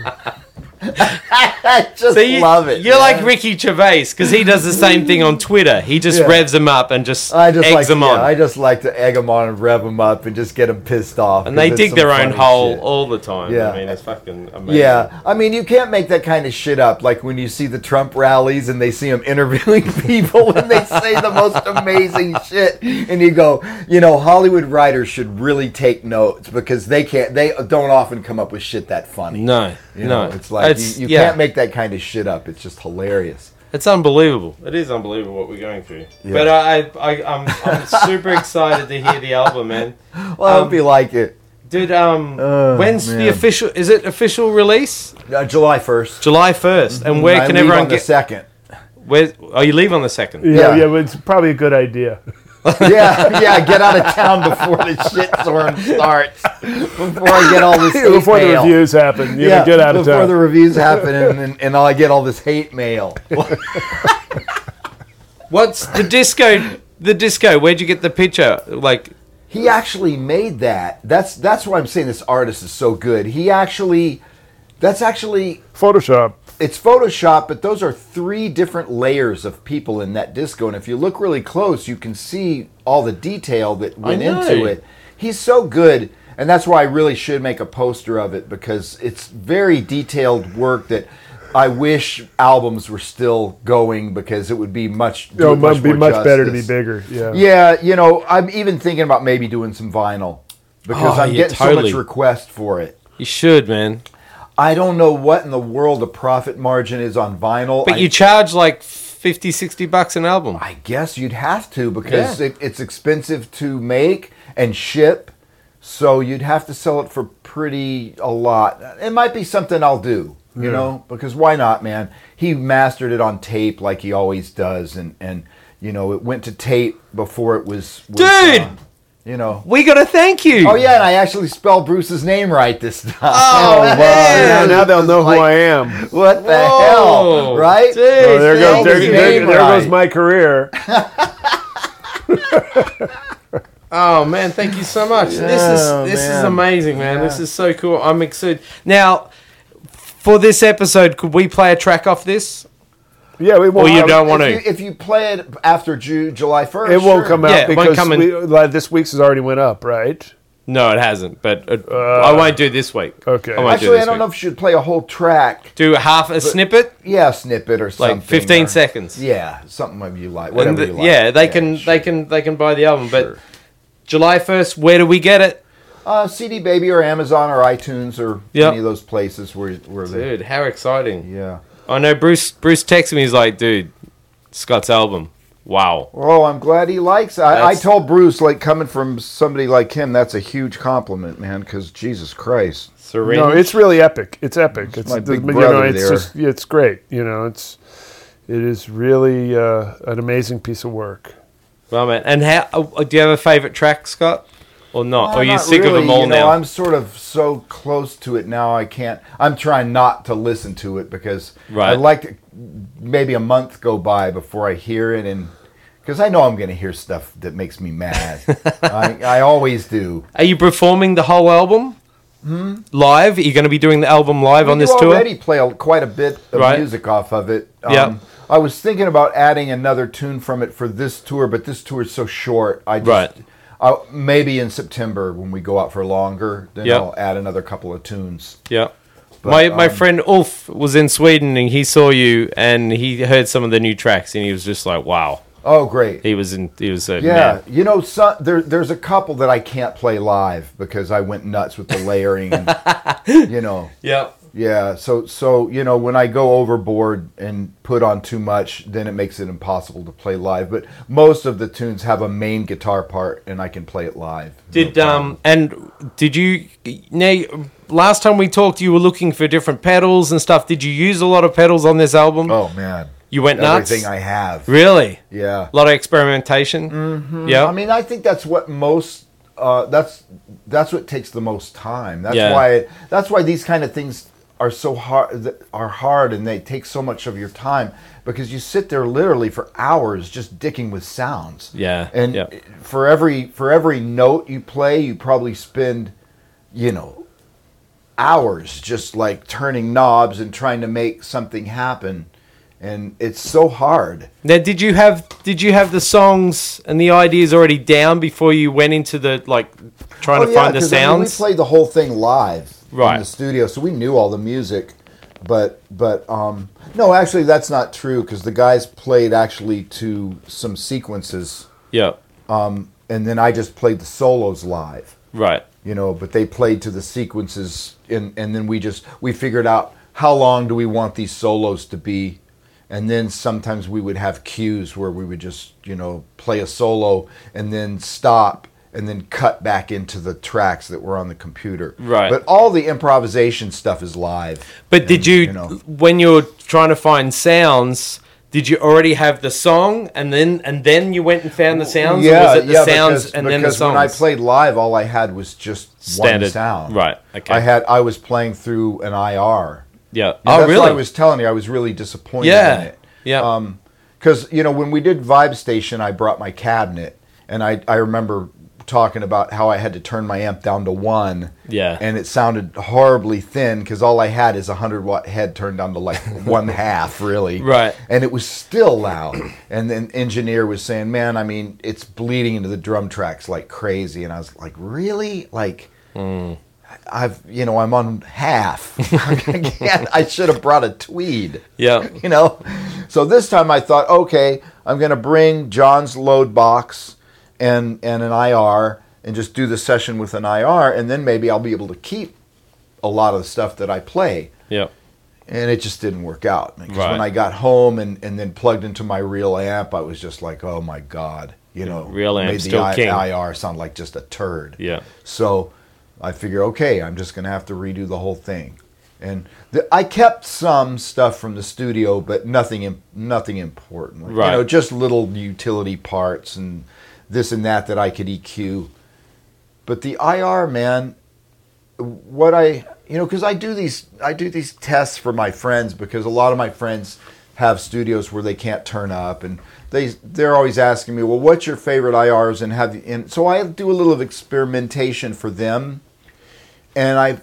[SPEAKER 2] I just
[SPEAKER 1] So you,
[SPEAKER 2] love it.
[SPEAKER 1] You're
[SPEAKER 2] man.
[SPEAKER 1] like Ricky Gervais because he does the same thing on Twitter. He just
[SPEAKER 2] Yeah.
[SPEAKER 1] revs them up and just
[SPEAKER 2] I just
[SPEAKER 1] eggs
[SPEAKER 2] like
[SPEAKER 1] them
[SPEAKER 2] yeah,
[SPEAKER 1] on.
[SPEAKER 2] I just like to egg them on and rev them up and just get them pissed off.
[SPEAKER 1] and they dig their own hole
[SPEAKER 2] shit.
[SPEAKER 1] all the time.
[SPEAKER 2] Yeah.
[SPEAKER 1] I mean, it's fucking amazing.
[SPEAKER 2] Yeah, I mean, you can't make that kind of shit up. Like when you see the Trump rallies and they see him interviewing people and they say the most amazing shit, and you go, you know, Hollywood writers should really take notes because they can't, they don't often come up with shit that funny.
[SPEAKER 1] No,
[SPEAKER 2] You
[SPEAKER 1] no.
[SPEAKER 2] know, it's like you, you
[SPEAKER 1] yeah,
[SPEAKER 2] can't make that kind of shit up. It's just hilarious.
[SPEAKER 1] It's unbelievable. It is unbelievable what we're going through. But I, I, I'm, I'm super excited to hear the album, man.
[SPEAKER 2] Well, I hope
[SPEAKER 1] Um,
[SPEAKER 2] you like it.
[SPEAKER 1] Dude, um,
[SPEAKER 2] Oh,
[SPEAKER 1] when's the official? Is it official release?
[SPEAKER 2] Uh, July first.
[SPEAKER 1] July first. And where
[SPEAKER 2] I
[SPEAKER 1] can
[SPEAKER 2] leave
[SPEAKER 1] everyone
[SPEAKER 2] on the
[SPEAKER 1] get?
[SPEAKER 2] second?
[SPEAKER 1] Where? Oh, you leave on the second.
[SPEAKER 3] yeah,
[SPEAKER 2] Yeah.
[SPEAKER 3] yeah, but it's probably a good idea.
[SPEAKER 2] yeah, yeah, get out of town before the shitstorm starts. Before I get all this hate
[SPEAKER 3] Before the reviews happen, you
[SPEAKER 2] yeah,
[SPEAKER 3] get out of town before
[SPEAKER 2] the reviews happen and, and, and I get all this hate mail.
[SPEAKER 1] What's the disco? The disco. Where'd you get the picture? Like,
[SPEAKER 2] He actually made that. That's that's why I'm saying this artist is so good. He actually that's actually
[SPEAKER 3] Photoshop.
[SPEAKER 2] it's Photoshop, but those are three different layers of people in that disco. And if you look really close, you can see all the detail that went into it. He's so good, and that's why I really should make a poster of it because it's very detailed work that I wish albums were still going because it would be much. do
[SPEAKER 3] You know,
[SPEAKER 2] it
[SPEAKER 3] it might be
[SPEAKER 2] more
[SPEAKER 3] much better to be bigger. Yeah.
[SPEAKER 2] Yeah, you know, I'm even thinking about maybe doing some vinyl because
[SPEAKER 1] Oh,
[SPEAKER 2] I'm
[SPEAKER 1] yeah,
[SPEAKER 2] getting so much request for it.
[SPEAKER 1] you should, man.
[SPEAKER 2] I don't know what in the world the profit margin is on vinyl.
[SPEAKER 1] But
[SPEAKER 2] I,
[SPEAKER 1] you charge like 50, 60 bucks an album.
[SPEAKER 2] I guess you'd have to because
[SPEAKER 1] Yeah.
[SPEAKER 2] it, it's expensive to make and ship. So you'd have to sell it for pretty a lot. It might be something I'll do, you know, because why not, man? He mastered it on tape like he always does, and and you know it went to tape before it was. was
[SPEAKER 1] Dude!
[SPEAKER 2] uh, You know.
[SPEAKER 1] We got to thank you.
[SPEAKER 2] Oh yeah, and I actually spelled Bruce's name right this time.
[SPEAKER 1] Oh,
[SPEAKER 3] Well,
[SPEAKER 1] man.
[SPEAKER 3] now, now they'll know
[SPEAKER 2] Like-
[SPEAKER 3] who I am.
[SPEAKER 2] What the
[SPEAKER 1] Whoa.
[SPEAKER 2] hell, right?
[SPEAKER 1] Dude,
[SPEAKER 3] Oh, there goes
[SPEAKER 1] thank
[SPEAKER 3] there, there,
[SPEAKER 2] name
[SPEAKER 3] there goes my career.
[SPEAKER 1] Oh man, thank you so much. this
[SPEAKER 2] Oh,
[SPEAKER 1] is this is amazing, man. This is so cool. I'm excited. Now, for this episode, could we play a track off this?
[SPEAKER 3] Yeah, we won't.
[SPEAKER 1] Or you don't want
[SPEAKER 2] if
[SPEAKER 1] to?
[SPEAKER 2] You, if you play it after Ju- July first,
[SPEAKER 3] It won't come out
[SPEAKER 1] Yeah, won't
[SPEAKER 3] because
[SPEAKER 1] come in-
[SPEAKER 3] we, like, this week's has already went up, right?
[SPEAKER 1] No, it hasn't. But uh, I won't do this week.
[SPEAKER 3] okay.
[SPEAKER 1] I won't do
[SPEAKER 2] Actually,
[SPEAKER 1] this
[SPEAKER 2] I don't
[SPEAKER 1] week.
[SPEAKER 2] know if you should play a whole track.
[SPEAKER 1] Do half a snippet,
[SPEAKER 2] Yeah, a snippet or
[SPEAKER 1] like
[SPEAKER 2] something.
[SPEAKER 1] 15
[SPEAKER 2] or-
[SPEAKER 1] seconds.
[SPEAKER 2] Yeah, something of you like. Whatever
[SPEAKER 1] the-
[SPEAKER 2] you like.
[SPEAKER 1] yeah, they can
[SPEAKER 2] sure.
[SPEAKER 1] they can they can buy the album. But
[SPEAKER 2] Sure.
[SPEAKER 1] July 1st, where do we get it?
[SPEAKER 2] Uh, CD Baby or Amazon or iTunes or
[SPEAKER 1] Yep.
[SPEAKER 2] any of those places where where they.
[SPEAKER 1] Dude, how exciting!
[SPEAKER 2] Yeah.
[SPEAKER 1] I know Bruce. Bruce texted me. He's like, "Dude, Scott's album. Wow.
[SPEAKER 2] Oh, I'm glad he likes it. I, I told Bruce, like coming from somebody like him, that's a huge compliment, man. Because Jesus Christ,
[SPEAKER 1] Serene.
[SPEAKER 3] No, it's really epic. It's epic. It's,
[SPEAKER 2] my
[SPEAKER 3] the-
[SPEAKER 2] big
[SPEAKER 3] you know,
[SPEAKER 2] brother
[SPEAKER 3] it's
[SPEAKER 2] there.
[SPEAKER 3] just it's great. You know, it's it is really uh, an amazing piece of work.
[SPEAKER 1] Well, man. And how? Uh, do you have a favorite track, Scott, or not?
[SPEAKER 2] Uh,
[SPEAKER 1] or are you
[SPEAKER 2] not
[SPEAKER 1] sick of
[SPEAKER 2] really,
[SPEAKER 1] them all
[SPEAKER 2] you know,
[SPEAKER 1] now?
[SPEAKER 2] I'm sort of so close to it now. I can't. I'm trying not to listen to it because
[SPEAKER 1] Right.
[SPEAKER 2] I'd like to maybe a month go by before I hear it, and because I know I'm going to hear stuff that makes me mad. I, I always do.
[SPEAKER 1] Are you performing the whole album live? Are you going to be doing the album live on this tour?
[SPEAKER 2] already play a, quite a bit of
[SPEAKER 1] Right.
[SPEAKER 2] music off of it. Um,
[SPEAKER 1] Yeah.
[SPEAKER 2] I was thinking about adding another tune from it for this tour, but this tour is so short. I just,
[SPEAKER 1] Right.
[SPEAKER 2] I, maybe in September when we go out for longer, then
[SPEAKER 1] Yeah.
[SPEAKER 2] I'll add another couple of tunes.
[SPEAKER 1] Yeah.
[SPEAKER 2] But,
[SPEAKER 1] my my
[SPEAKER 2] um,
[SPEAKER 1] friend Ulf was in Sweden and he saw you and he heard some of the new tracks and he was just like, wow.
[SPEAKER 2] Oh, great!
[SPEAKER 1] He was in. He was a
[SPEAKER 2] Yeah,
[SPEAKER 1] man.
[SPEAKER 2] you know, some, there, there's a couple that I can't play live because I went nuts with the layering. And, you know,
[SPEAKER 1] Yeah.
[SPEAKER 2] yeah. So, so you know, when I go overboard and put on too much, then it makes it impossible to play live. But most of the tunes have a main guitar part, and I can play it live.
[SPEAKER 1] Did
[SPEAKER 2] No
[SPEAKER 1] um and did you now last time we talked you were looking for different pedals and stuff. Did you use a lot of pedals on this album?
[SPEAKER 2] Oh man,
[SPEAKER 1] you went nuts.
[SPEAKER 2] everything I have.
[SPEAKER 1] really?
[SPEAKER 2] Yeah.
[SPEAKER 1] A lot of experimentation. Mm-hmm. Yeah.
[SPEAKER 2] I mean, I think that's what most. Uh, that's that's what takes the most time. That's
[SPEAKER 1] Yeah.
[SPEAKER 2] why. That's why these kind of things are so hard. Are hard, and they take so much of your time because you sit there literally for hours just dicking with sounds.
[SPEAKER 1] Yeah,
[SPEAKER 2] And
[SPEAKER 1] yeah.
[SPEAKER 2] for every for every note you play, you probably spend, you know, hours just like turning knobs and trying to make something happen, and it's so hard.
[SPEAKER 1] Now, did you have did you have the songs and the ideas already down before you went into the like trying to find the
[SPEAKER 2] Oh, 'cause, I mean,
[SPEAKER 1] sounds?
[SPEAKER 2] we played the whole thing live
[SPEAKER 1] Right.
[SPEAKER 2] in the studio, so we knew all the music. But but um, no, actually, that's not true because the guys played actually to some sequences,
[SPEAKER 1] yeah.
[SPEAKER 2] Um, and then I just played the solos live.
[SPEAKER 1] Right.
[SPEAKER 2] You know, but they played to the sequences, and and then we just we figured out how long do we want these solos to be. And then sometimes we would have cues where we would just, you know, play a solo and then stop and then cut back into the tracks that were on the computer.
[SPEAKER 1] Right.
[SPEAKER 2] But all the improvisation stuff is live.
[SPEAKER 1] But did you,
[SPEAKER 2] you know.
[SPEAKER 1] when you're trying to find sounds, did you already have the song and then and then you went and found the sounds? or was it the sounds
[SPEAKER 2] because,
[SPEAKER 1] and then the songs?
[SPEAKER 2] when I played live, all I had was just
[SPEAKER 1] Standard.
[SPEAKER 2] one sound.
[SPEAKER 1] Right, okay.
[SPEAKER 2] I had I was playing through an IR.
[SPEAKER 1] Yeah.
[SPEAKER 2] Yeah,
[SPEAKER 1] oh,
[SPEAKER 2] that's
[SPEAKER 1] really?
[SPEAKER 2] What I was telling you, I was really disappointed
[SPEAKER 1] yeah.
[SPEAKER 2] in it.
[SPEAKER 1] Yeah.
[SPEAKER 2] Um, because you know, when we did Vibe Station, I brought my cabinet, and I I remember talking about how I had to turn my amp down to one.
[SPEAKER 1] Yeah.
[SPEAKER 2] And it sounded horribly thin because all I had is a hundred watt head turned down to like one half, really.
[SPEAKER 1] Right.
[SPEAKER 2] And it was still loud. And then engineer was saying, "Man, I mean, it's bleeding into the drum tracks like crazy." And I was like, "Really? Like." Hmm. I've, you know, I'm on half. I. I should have brought a tweed.
[SPEAKER 1] yeah.
[SPEAKER 2] You know, so this time I thought, okay, I'm going to bring John's load box and and an IR and just do the session with an IR, and then maybe I'll be able to keep a lot of the stuff that I play.
[SPEAKER 1] Yeah.
[SPEAKER 2] And it just didn't work out because
[SPEAKER 1] Right.
[SPEAKER 2] when I got home and, and then plugged into my real amp, I was just like, oh my god, you know,
[SPEAKER 1] Real amp
[SPEAKER 2] made
[SPEAKER 1] still
[SPEAKER 2] the
[SPEAKER 1] king.
[SPEAKER 2] IR sound like just a turd.
[SPEAKER 1] Yeah.
[SPEAKER 2] So I figure, okay, I'm just going to have to redo the whole thing. And the, I kept some stuff from the studio, but nothing, nothing important. Like,
[SPEAKER 1] Right.
[SPEAKER 2] You know, just little utility parts and this and that that I could EQ. but the IR man, what I you know because I do these I do these tests for my friends because a lot of my friends have studios where they can't turn up and they they're always asking me well what's your favorite IRs and have you and so I do a little of experimentation for them and I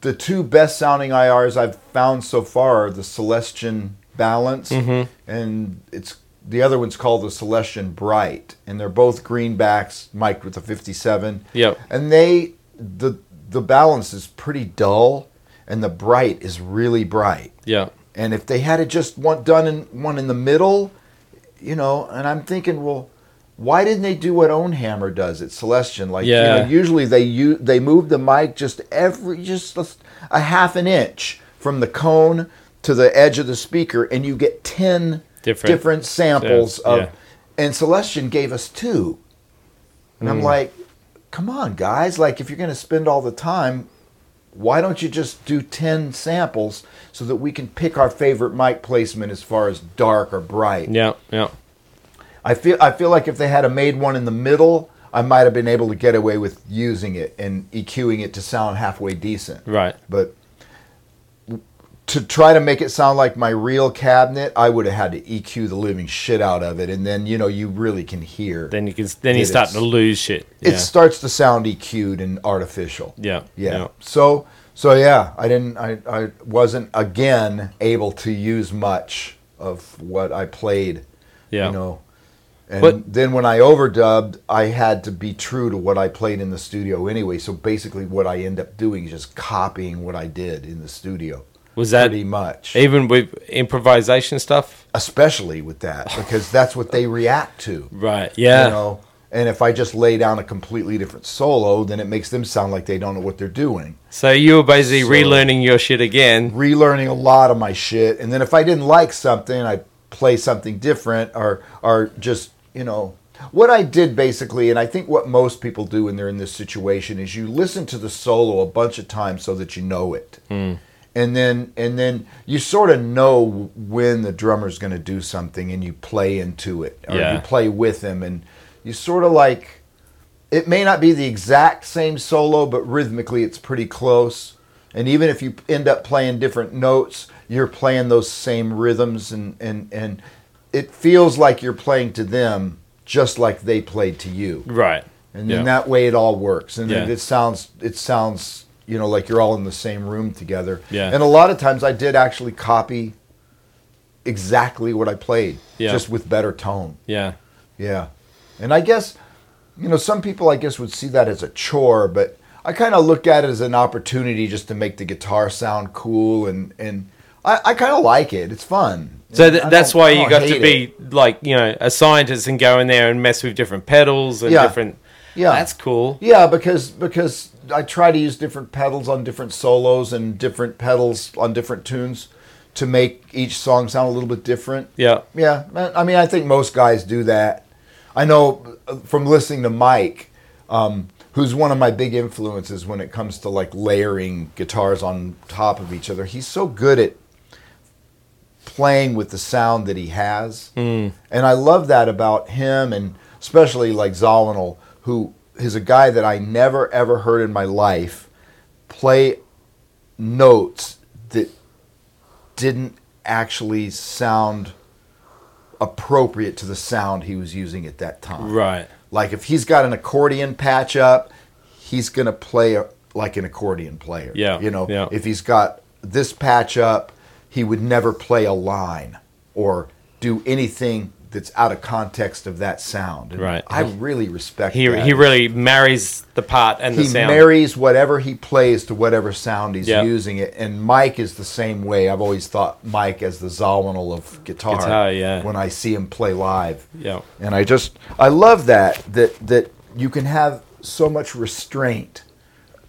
[SPEAKER 2] the two best sounding IRs I've found so far are the Celestion Balance mm-hmm. and it's the other one's called the Celestion Bright and they're both greenbacks mic'd with a 57
[SPEAKER 1] Yep.
[SPEAKER 2] and they the the balance is pretty dull and the bright is really bright
[SPEAKER 1] Yeah.
[SPEAKER 2] and if they had it just one done in one in the middle you know and i'm thinking well why didn't they do what Ownhammer does at Celestion? Like, you know, usually they u- they move the mic just every just a, a half an inch from the cone to the edge of the speaker, and you get ten
[SPEAKER 1] Different-
[SPEAKER 2] different, samples
[SPEAKER 1] Yeah.
[SPEAKER 2] of.
[SPEAKER 1] Yeah.
[SPEAKER 2] And Celestion gave us two, and
[SPEAKER 1] Hmm.
[SPEAKER 2] I'm like, come on, guys! Like, if you're going to spend all the time, why don't you just do 10 samples so that we can pick our favorite mic placement as far as dark or bright
[SPEAKER 1] Yeah. Yeah.
[SPEAKER 2] I feel i feel like if they had a made one in the middle i might have been able to get away with using it and eqing it to sound halfway decent
[SPEAKER 1] Right.
[SPEAKER 2] but to try to make it sound like my real cabinet i would have had to eq the living shit out of it and then you know you really can hear
[SPEAKER 1] Then you can. Then you start to lose shit.
[SPEAKER 2] it starts to sound eq'd and artificial
[SPEAKER 1] Yeah.
[SPEAKER 2] yeah. So so yeah, I didn't I, I wasn't again able to use much of what I played.
[SPEAKER 1] Yeah.
[SPEAKER 2] You know. And
[SPEAKER 1] But-
[SPEAKER 2] then when I overdubbed, I had to be true to what I played in the studio anyway. So basically what I end up doing is just copying what I did in the studio.
[SPEAKER 1] Was that
[SPEAKER 2] pretty much.
[SPEAKER 1] even with improvisation stuff?
[SPEAKER 2] Especially with that because that's what they react to.
[SPEAKER 1] Right. Yeah.
[SPEAKER 2] You know, and if I just lay down a completely different solo, then it makes them sound like they don't know what they're doing.
[SPEAKER 1] So you were basically
[SPEAKER 2] So-
[SPEAKER 1] relearning your shit again.
[SPEAKER 2] relearning a lot of my shit and then if i didn't like something i'd play something different or or just you know what i did basically and i think what most people do when they're in this situation is you listen to the solo a bunch of times so that you know it hmm. and then and then you sort of know when the drummer's going to do something and you play into it or
[SPEAKER 1] Yeah.
[SPEAKER 2] you play with him and you sort of like it may not be the exact same solo, but rhythmically it's pretty close. And even if you end up playing different notes, you're playing those same rhythms, and and and it feels like you're playing to them just like they played to you.
[SPEAKER 1] Right.
[SPEAKER 2] And
[SPEAKER 1] Yeah.
[SPEAKER 2] then that way it all works, and then
[SPEAKER 1] Yeah.
[SPEAKER 2] it sounds it sounds you know like you're all in the same room together.
[SPEAKER 1] Yeah.
[SPEAKER 2] And a lot of times I did actually copy exactly what I played,
[SPEAKER 1] Yeah.
[SPEAKER 2] just with better tone.
[SPEAKER 1] Yeah.
[SPEAKER 2] Yeah. And I guess, you know, some people, I guess, would see that as a chore, but I kind of look at it as an opportunity just to make the guitar sound cool. And, and I, I kind of like it. It's fun.
[SPEAKER 1] So th- that's why you got to be
[SPEAKER 2] it.
[SPEAKER 1] like you know a scientist and go in there and mess with different pedals and
[SPEAKER 2] Yeah.
[SPEAKER 1] different.
[SPEAKER 2] Yeah.
[SPEAKER 1] That's cool.
[SPEAKER 2] Yeah, because because I try to use different pedals on different solos and different pedals on different tunes to make each song sound a little bit different.
[SPEAKER 1] Yeah.
[SPEAKER 2] Yeah, I mean, I think most guys do that. I know uh, from listening to Mike, um, who's one of my big influences when it comes to like layering guitars on top of each other. He's so good at playing with the sound that he has, hmm. and I love that about him, and especially like Zawinul, who is a guy that I never ever heard in my life play notes that didn't actually sound appropriate to the sound he was using at that time.
[SPEAKER 1] Right.
[SPEAKER 2] Like if he's got an accordion patch up, he's going to play a, like an accordion player.
[SPEAKER 1] Yeah,
[SPEAKER 2] You know,
[SPEAKER 1] yeah.
[SPEAKER 2] if he's got this patch up, he would never play a line or do anything that's out of context of that sound. And
[SPEAKER 1] Right.
[SPEAKER 2] I really respect
[SPEAKER 1] He
[SPEAKER 2] that.
[SPEAKER 1] he really marries the part and the sound.
[SPEAKER 2] he marries whatever he plays to whatever sound he's
[SPEAKER 1] Yeah.
[SPEAKER 2] using it. And Mike is the same way. I've always thought Mike as the Zawinul of guitar.
[SPEAKER 1] Guitar, yeah.
[SPEAKER 2] When I see him play live,
[SPEAKER 1] yeah.
[SPEAKER 2] and I just I love that that that you can have so much restraint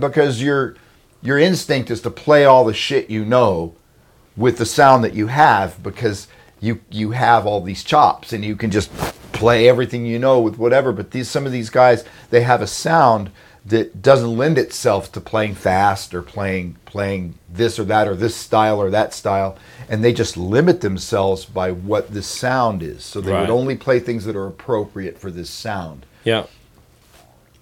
[SPEAKER 2] because your your instinct is to play all the shit you know with the sound that you have because you you have all these chops and you can just play everything you know with whatever but these some of these guys they have a sound that doesn't lend itself to playing fast or playing playing this or that or this style or that style and they just limit themselves by what this sound is so they
[SPEAKER 1] Right.
[SPEAKER 2] would only play things that are appropriate for this sound
[SPEAKER 1] Yeah.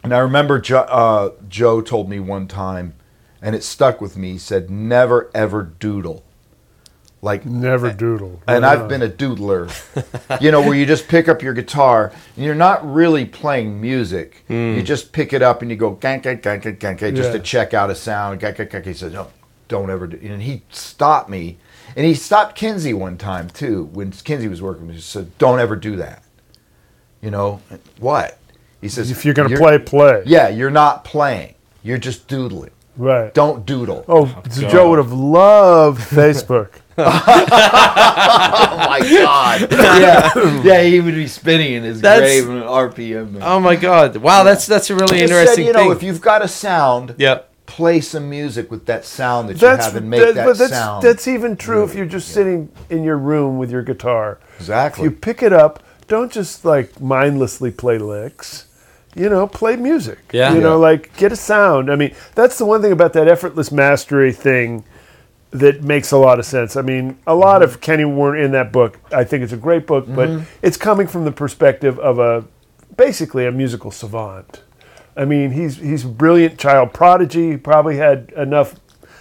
[SPEAKER 2] And I remember jo- uh, Joe told me one time, and it stuck with me. He said, "Never ever doodle." Like
[SPEAKER 3] Never doodle.
[SPEAKER 2] and I've been a doodler, you know, where you just pick up your guitar and you're not really playing music. You hmm. just pick it up and you go gank gank gank gank gank gank, just
[SPEAKER 3] Yeah.
[SPEAKER 2] to check out a sound. Gank gank gank. He said, "No, don't ever do." And he stopped me, and he stopped Kinsey one time too when Kinsey was working. with me. He said, "Don't ever do that." You know what? He says,
[SPEAKER 3] If you're going to play, play.
[SPEAKER 2] yeah, you're not playing. You're just doodling.
[SPEAKER 3] Right.
[SPEAKER 2] Don't doodle.
[SPEAKER 3] Oh, so Joe would have loved Facebook.
[SPEAKER 2] Oh my god! yeah, yeah, he would be spinning in his
[SPEAKER 1] That's-
[SPEAKER 2] grave in an RPM. man.
[SPEAKER 1] Oh my god! Wow, that's that's a really
[SPEAKER 2] Just said,
[SPEAKER 1] interesting
[SPEAKER 2] you know, if you've got a sound,
[SPEAKER 1] yep.
[SPEAKER 2] play some music with that sound that
[SPEAKER 3] That's
[SPEAKER 2] you have and make
[SPEAKER 3] that-
[SPEAKER 2] that,
[SPEAKER 3] but that's
[SPEAKER 2] sound.
[SPEAKER 3] that's even true if you're just sitting in your room with your guitar.
[SPEAKER 2] exactly.
[SPEAKER 3] If you pick it up, don't just like mindlessly play licks. You know, play music.
[SPEAKER 1] Yeah.
[SPEAKER 3] You know,
[SPEAKER 2] Yeah.
[SPEAKER 3] like get a sound. I mean, that's the one thing about that effortless mastery thing that makes a lot of sense. I mean, a lot
[SPEAKER 2] Mm-hmm.
[SPEAKER 3] of Kenny Werner in that book, I think it's a great book, but it's coming from the perspective of a basically a musical savant. I mean, he's he's a brilliant child prodigy. He probably had enough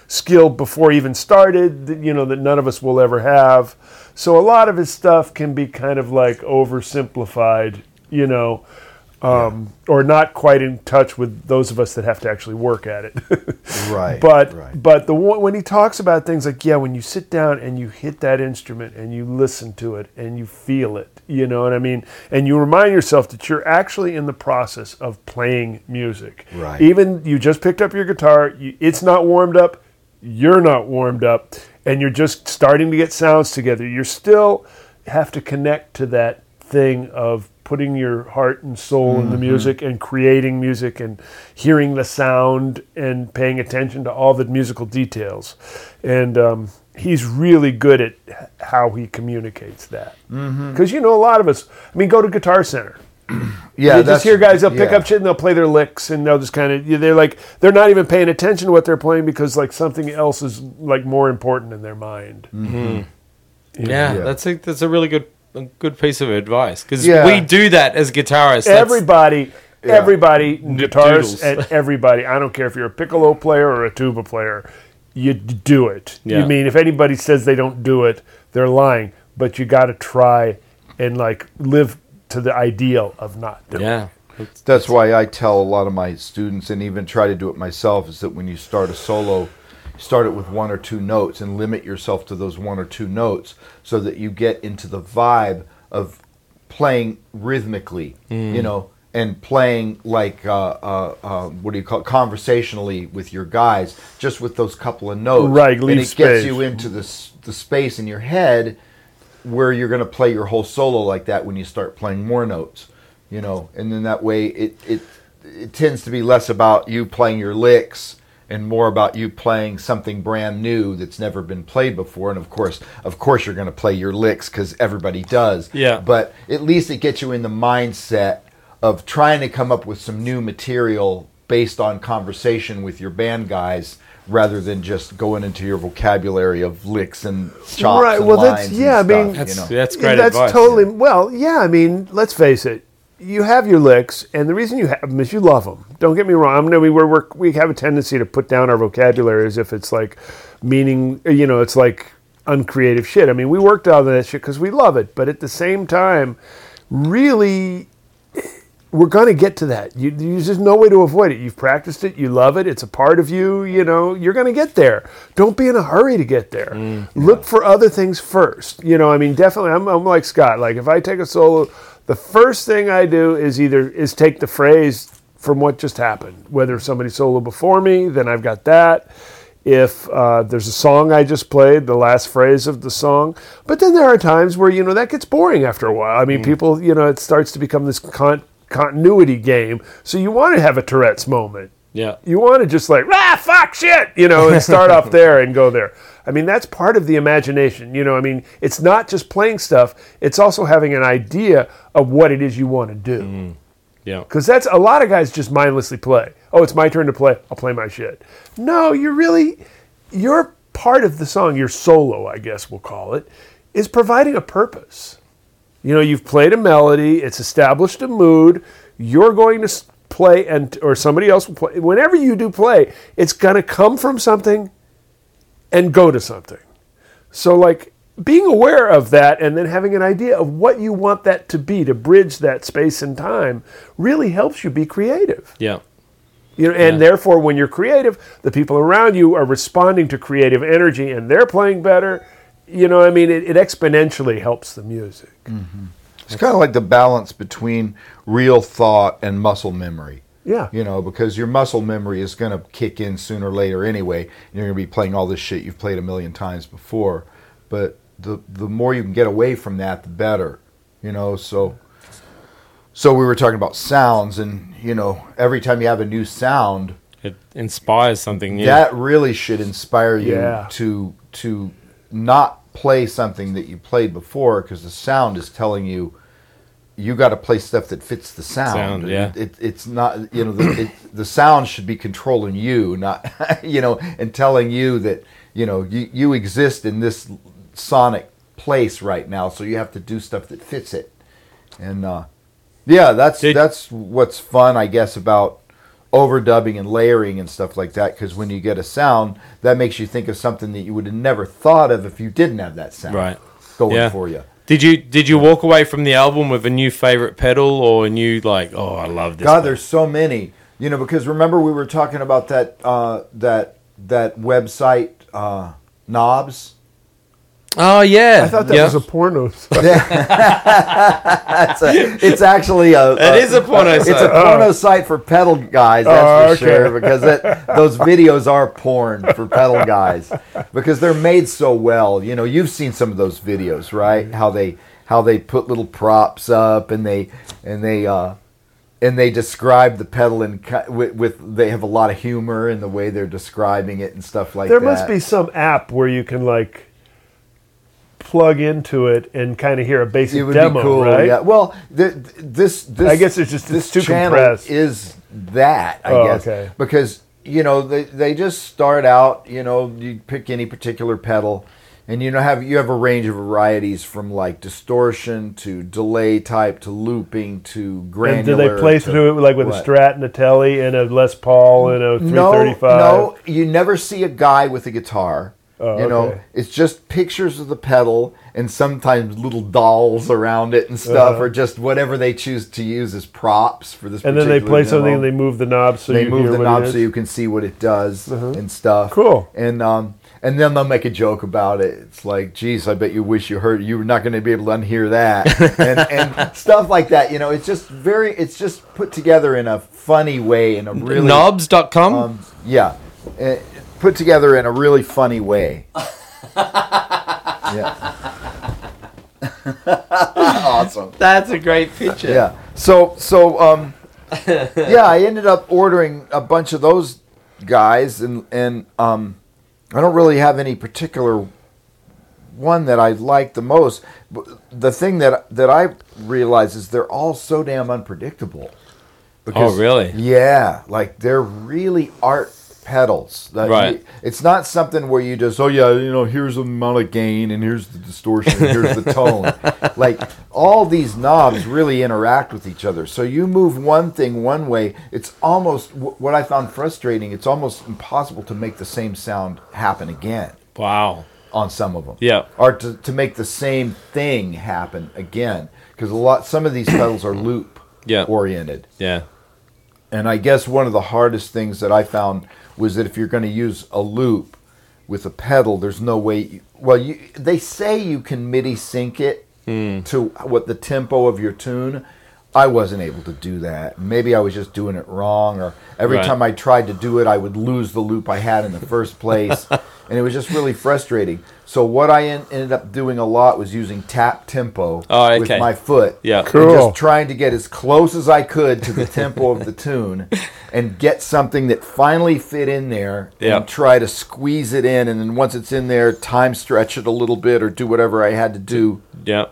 [SPEAKER 3] skill before he even started, that, you know, that none of us will ever have. So a lot of his stuff can be kind of like oversimplified, you know, um, or not quite in touch with those of us that have to actually work at it.
[SPEAKER 2] right.
[SPEAKER 3] but
[SPEAKER 2] right.
[SPEAKER 3] but the when he talks about things like yeah, when you sit down and you hit that instrument and you listen to it and you feel it, you know what I mean, and you remind yourself that you're actually in the process of playing music.
[SPEAKER 2] Right.
[SPEAKER 3] Even you just picked up your guitar, you, it's not warmed up, you're not warmed up, and you're just starting to get sounds together. You're still have to connect to that thing of putting your heart and soul in the mm-hmm. music and creating music and hearing the sound and paying attention to all the musical details. And um, he's really good at how he communicates that. Mm-hmm. Because, you know, a lot of us, I mean, go to Guitar Center.
[SPEAKER 2] yeah,
[SPEAKER 3] you just hear guys, they'll pick
[SPEAKER 2] yeah.
[SPEAKER 3] up shit and they'll play their licks and they'll just kind of, they're like, they're not even paying attention to what they're playing because like something else is like more important in their mind. Mm-hmm.
[SPEAKER 1] Yeah,
[SPEAKER 2] Yeah.
[SPEAKER 1] that's a that's a really good a good piece of advice because
[SPEAKER 2] Yeah.
[SPEAKER 1] we do that as guitarists. That's-
[SPEAKER 3] Everybody, everybody, guitarists
[SPEAKER 1] doodles.
[SPEAKER 3] and everybody. I don't care if you're a piccolo player or a tuba player. You do it.
[SPEAKER 1] Yeah.
[SPEAKER 3] You mean if anybody says they don't do it, they're lying. But you got to try and like live to the ideal of not doing. it.
[SPEAKER 1] yeah,
[SPEAKER 2] That's why I tell a lot of my students, and even try to do it myself, is that when you start a solo, start it with one or two notes and limit yourself to those one or two notes so that you get into the vibe of playing rhythmically, you know, and playing like, uh, uh, uh, what do you call it, conversationally with your guys, just with those couple of notes.
[SPEAKER 3] Right,
[SPEAKER 2] and it
[SPEAKER 3] space.
[SPEAKER 2] gets you into the, the space in your head where you're going to play your whole solo like that when you start playing more notes, you know, and then that way it it it tends to be less about you playing your licks and more about you playing something brand new that's never been played before. And of course, of course, you're going to play your licks because everybody does.
[SPEAKER 1] Yeah.
[SPEAKER 2] But at least it gets you in the mindset of trying to come up with some new material based on conversation with your band guys rather than just going into your vocabulary of licks and chops
[SPEAKER 3] Right,
[SPEAKER 2] and
[SPEAKER 3] well, that's-
[SPEAKER 2] lines
[SPEAKER 3] yeah, I mean-
[SPEAKER 2] stuff,
[SPEAKER 1] that's
[SPEAKER 2] you know.
[SPEAKER 1] that's great
[SPEAKER 3] That's
[SPEAKER 1] advice.
[SPEAKER 3] totally well. Yeah, I mean, let's face it. You have your licks, and the reason you have them is you love them. Don't get me wrong. I mean, we we're, we're, we have a tendency to put down our vocabulary as if it's like meaning. You know, it's like uncreative shit. I mean, we worked on that shit because we love it, but at the same time, really, we're going to get to that. You, there's just no way to avoid it. You've practiced it. You love it. It's a part of you. You know, you're going to get there. Don't be in a hurry to get there. Mm, Look for other things first. You know, I mean, definitely, I'm, I'm like Scott. Like, if I take a solo, the first thing I do is either is take the phrase from what just happened. Whether somebody solo before me, then I've got that. If uh, there's a song I just played, the last phrase of the song. But then there are times where, you know, that gets boring after a while. I mean, people, you know, it starts to become this con- continuity game. So you want to have a Tourette's moment.
[SPEAKER 1] yeah,
[SPEAKER 3] You want to just like, ah, fuck shit, you know, and start off there and go there. I mean, that's part of the imagination. You know, I mean, it's not just playing stuff, it's also having an idea of what it is you want to do.
[SPEAKER 1] Mm, yeah,
[SPEAKER 3] Because that's a lot of guys just mindlessly play. Oh, it's my turn to play. I'll play my shit. No, you're really, your part of the song, your solo, I guess we'll call it, is providing a purpose. You know, you've played a melody, it's established a mood. You're going to play and or somebody else will play. Whenever you do play, it's gonna come from something and go to something. So like being aware of that and then having an idea of what you want that to be to bridge that space and time really helps you be creative.
[SPEAKER 1] Yeah.
[SPEAKER 3] You know, and therefore, when you're creative, the people around you are responding to creative energy, and they're playing better. You know, I mean, it, it exponentially helps the music. Mm-hmm.
[SPEAKER 2] It's kind of like the balance between real thought and muscle memory.
[SPEAKER 3] Yeah.
[SPEAKER 2] You know, because your muscle memory is going to kick in sooner or later anyway. and You're going to be playing all this shit you've played a million times before. But the the more you can get away from that, the better. You know, so so we were talking about sounds and, you know, every time you have a new sound,
[SPEAKER 1] It inspires something new.
[SPEAKER 2] that really should inspire you
[SPEAKER 3] Yeah.
[SPEAKER 2] to to not play something that you played before because the sound is telling you you got to play stuff that fits the sound.
[SPEAKER 1] Sound, yeah.
[SPEAKER 2] It, it's not you know the, it, the sound should be controlling you, not you know, and telling you that you know you you exist in this sonic place right now, so you have to do stuff that fits it. And uh, yeah, that's
[SPEAKER 1] Did-
[SPEAKER 2] that's what's fun, I guess, about overdubbing and layering and stuff like that. Because when you get a sound, that makes you think of something that you would have never thought of if you didn't have that sound
[SPEAKER 1] Right.
[SPEAKER 2] going
[SPEAKER 1] Yeah.
[SPEAKER 2] for you.
[SPEAKER 1] Did you did you walk away from the album with a new favorite pedal or a new like oh I love this?
[SPEAKER 2] God,
[SPEAKER 1] pedal?
[SPEAKER 2] there's so many. You know, because remember we were talking about that uh, that that website uh, knobs.
[SPEAKER 1] Oh yeah.
[SPEAKER 3] I thought that
[SPEAKER 1] yeah.
[SPEAKER 3] was a porno. site.
[SPEAKER 2] It's, a, it's actually a.
[SPEAKER 1] It is a porno
[SPEAKER 2] It's
[SPEAKER 1] site.
[SPEAKER 2] a porno site for pedal guys. That's
[SPEAKER 3] Oh,
[SPEAKER 2] for
[SPEAKER 3] okay.
[SPEAKER 2] sure. Because it, those videos are porn for pedal guys because they're made so well. You know, you've seen some of those videos, right? How they how they put little props up and they and they uh, and they describe the pedal and with, with they have a lot of humor in the way they're describing it and stuff like
[SPEAKER 3] there
[SPEAKER 2] that.
[SPEAKER 3] There must be some app where you can like plug into it and kind of hear a basic demo,
[SPEAKER 2] cool.
[SPEAKER 3] right?
[SPEAKER 2] Yeah. Well, th- th- this this
[SPEAKER 3] I guess it's just-
[SPEAKER 2] this
[SPEAKER 3] it's too
[SPEAKER 2] channel
[SPEAKER 3] compressed.
[SPEAKER 2] is that I
[SPEAKER 3] Oh,
[SPEAKER 2] guess
[SPEAKER 3] okay.
[SPEAKER 2] because you know they they just start out. You know, you pick any particular pedal. And you know have you have a range of varieties from like distortion to delay type to looping to
[SPEAKER 3] And
[SPEAKER 2] granular.
[SPEAKER 3] do they play through it like with
[SPEAKER 2] what?
[SPEAKER 3] a Strat and a Telly and a Les Paul and a 335?
[SPEAKER 2] No, no, you never see a guy with a guitar.
[SPEAKER 3] Oh,
[SPEAKER 2] you know,
[SPEAKER 3] okay.
[SPEAKER 2] it's just pictures of the pedal and sometimes little dolls around it and stuff,
[SPEAKER 3] Uh-huh.
[SPEAKER 2] or just whatever they choose to use as props for this.
[SPEAKER 3] And then they
[SPEAKER 2] particular
[SPEAKER 3] play something and they move the knobs so
[SPEAKER 2] they
[SPEAKER 3] you
[SPEAKER 2] move
[SPEAKER 3] hear
[SPEAKER 2] the
[SPEAKER 3] what
[SPEAKER 2] knob so you can see what it does and stuff.
[SPEAKER 3] Cool.
[SPEAKER 2] And um, and then they'll make a joke about it. It's like, geez, I bet you wish you heard. You were not going to be able to unhear that, and, and stuff like that. You know, it's just very. It's just put together in a funny way, in a really
[SPEAKER 1] Knobs.com?
[SPEAKER 2] um, yeah, uh, put together in a really funny way. yeah. awesome.
[SPEAKER 1] That's a great picture.
[SPEAKER 2] Yeah. So so um, yeah, I ended up ordering a bunch of those guys, and and um, I don't really have any particular one that I like the most. But the thing that that I realize is they're all so damn unpredictable.
[SPEAKER 1] Oh, really?
[SPEAKER 2] Yeah, like they're really art pedals. That
[SPEAKER 1] Right.
[SPEAKER 2] you- it's not something where you just, oh yeah, you know, here's the amount of gain and here's the distortion, and here's the tone. like all these knobs really interact with each other. So you move one thing one way, it's almost what I found frustrating. It's almost impossible to make the same sound happen again
[SPEAKER 1] Wow.
[SPEAKER 2] on some of them.
[SPEAKER 1] Yeah.
[SPEAKER 2] Or to, to make the same thing happen again because a lot some of these pedals are loop
[SPEAKER 1] Yeah.
[SPEAKER 2] oriented.
[SPEAKER 1] Yeah.
[SPEAKER 2] And I guess one of the hardest things that I found was that if you're going to use a loop with a pedal, there's no way. You, well, you, they say you can MIDI sync it hmm. to what the tempo of your tune. I wasn't able to do that. Maybe I was just doing it wrong, or every
[SPEAKER 1] Right.
[SPEAKER 2] time I tried to do it, I would lose the loop I had in the first place, and it was just really frustrating. So what I en- ended up doing a lot was using tap tempo
[SPEAKER 1] Oh,
[SPEAKER 2] with my foot.
[SPEAKER 1] Yeah.
[SPEAKER 2] and
[SPEAKER 3] Cool.
[SPEAKER 2] just trying to get as close as I could to the tempo of the tune and get something that finally fit in there
[SPEAKER 1] Yeah.
[SPEAKER 2] and try to squeeze it in. And then once it's in there, time stretch it a little bit or do whatever I had to do
[SPEAKER 1] Yeah.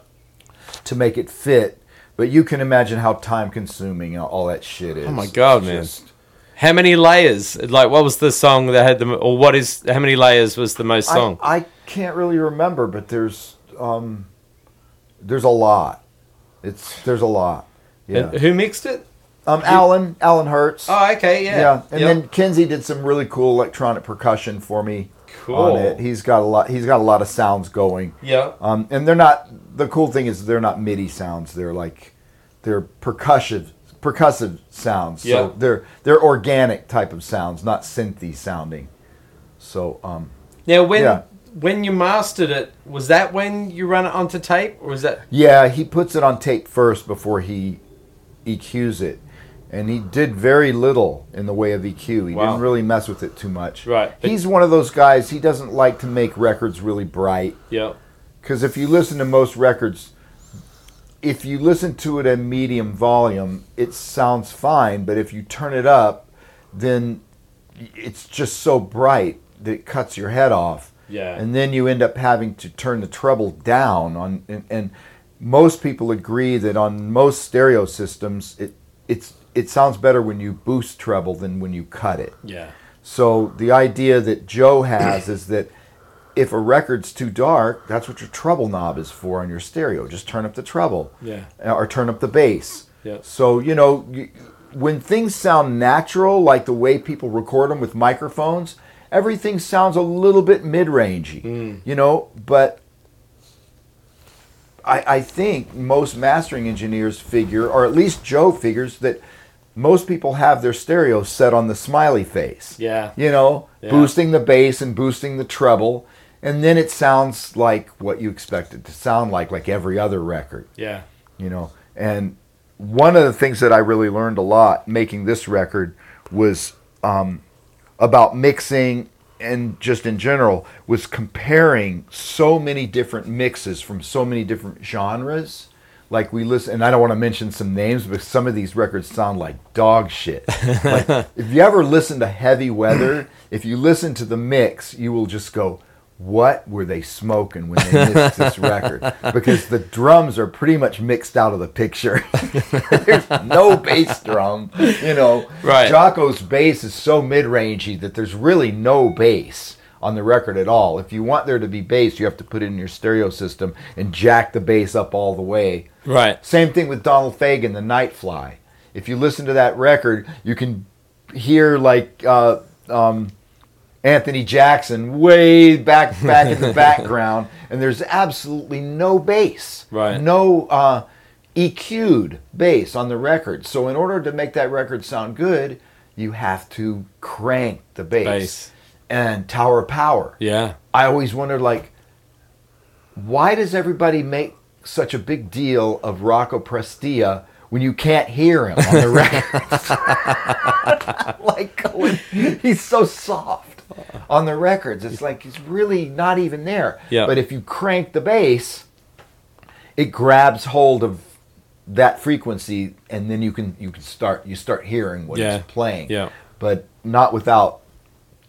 [SPEAKER 2] to make it fit. But you can imagine how time consuming all that shit is.
[SPEAKER 1] Oh my God, man.
[SPEAKER 2] Just-
[SPEAKER 1] How many layers? Like, what was the song that had the, or what is, how many layers was the most song?
[SPEAKER 2] I, I can't really remember, but there's um, there's a lot. It's there's a lot. Yeah.
[SPEAKER 1] And who mixed it?
[SPEAKER 2] Um, Alan, Alan Hertz.
[SPEAKER 1] Oh, okay, yeah.
[SPEAKER 2] yeah, and
[SPEAKER 1] Yep.
[SPEAKER 2] then Kinsey did some really cool electronic percussion for me
[SPEAKER 1] Cool.
[SPEAKER 2] on it. He's got a lot. He's got a lot of sounds going.
[SPEAKER 1] yeah.
[SPEAKER 2] Um, and they're not. The cool thing is they're not MIDI sounds. They're like they're percussive percussive sounds.
[SPEAKER 1] Yeah.
[SPEAKER 2] So they're they're organic type of sounds, not synthy sounding. So um,
[SPEAKER 1] Now, when
[SPEAKER 2] Yeah.
[SPEAKER 1] when you mastered it, was that when you run it onto tape, or was that?
[SPEAKER 2] yeah, he puts it on tape first before he EQs it. And he did very little in the way of EQ. He
[SPEAKER 1] Wow.
[SPEAKER 2] didn't really mess with it too much.
[SPEAKER 1] Right.
[SPEAKER 2] He's one of those guys. He doesn't like to make records really bright.
[SPEAKER 1] Yeah.
[SPEAKER 2] Because if you listen to most records, if you listen to it at medium volume, it sounds fine. But if you turn it up, then it's just so bright that it cuts your head off.
[SPEAKER 1] Yeah.
[SPEAKER 2] And then you end up having to turn the treble down on. And, and most people agree that on most stereo systems, it it's it sounds better when you boost treble than when you cut it.
[SPEAKER 1] Yeah.
[SPEAKER 2] So the idea that Joe has is that if a record's too dark, that's what your treble knob is for on your stereo. Just turn up the treble.
[SPEAKER 1] Yeah.
[SPEAKER 2] Or turn up the bass.
[SPEAKER 1] Yeah.
[SPEAKER 2] So, you know, you- when things sound natural, like the way people record them with microphones, everything sounds a little bit mid-rangey, hmm. you know, but I, I think most mastering engineers figure, or at least Joe figures, that most people have their stereo set on the smiley face
[SPEAKER 1] Yeah.
[SPEAKER 2] you know,
[SPEAKER 1] Yeah.
[SPEAKER 2] boosting the bass and boosting the treble, and then it sounds like what you expect it to sound like, like every other record,
[SPEAKER 1] Yeah.
[SPEAKER 2] you know. And one of the things that I really learned a lot making this record was um, about mixing and just in general was comparing so many different mixes from so many different genres. Like we listen, and I don't want to mention some names, but some of these records sound like dog shit. like, if you ever listen to Heavy Weather, if you listen to the mix, you will just go, "What were they smoking when they mixed this record?" Because the drums are pretty much mixed out of the picture. There's no bass drum, you know.
[SPEAKER 1] Right.
[SPEAKER 2] Jaco's bass is so mid-rangey that there's really no bass on the record at all. If you want there to be bass, you have to put it in your stereo system and jack the bass up all the way.
[SPEAKER 1] Right.
[SPEAKER 2] Same thing with Donald Fagen, The Nightfly. If you listen to that record, you can hear like uh, um, Anthony Jackson way back back in the background, and there's absolutely no bass,
[SPEAKER 1] Right.
[SPEAKER 2] No uh, EQ'd bass on the record. So in order to make that record sound good, you have to crank the bass,
[SPEAKER 1] Bass.
[SPEAKER 2] And Tower of Power.
[SPEAKER 1] Yeah.
[SPEAKER 2] I always wondered, like, why does everybody make such a big deal of Rocco Prestia when you can't hear him on the records? like, when he's so soft on the records. It's like he's really not even there.
[SPEAKER 1] Yeah.
[SPEAKER 2] But if you crank the bass, it grabs hold of that frequency, and then you can you can start you start hearing what
[SPEAKER 1] Yeah.
[SPEAKER 2] he's playing.
[SPEAKER 1] Yeah.
[SPEAKER 2] But not without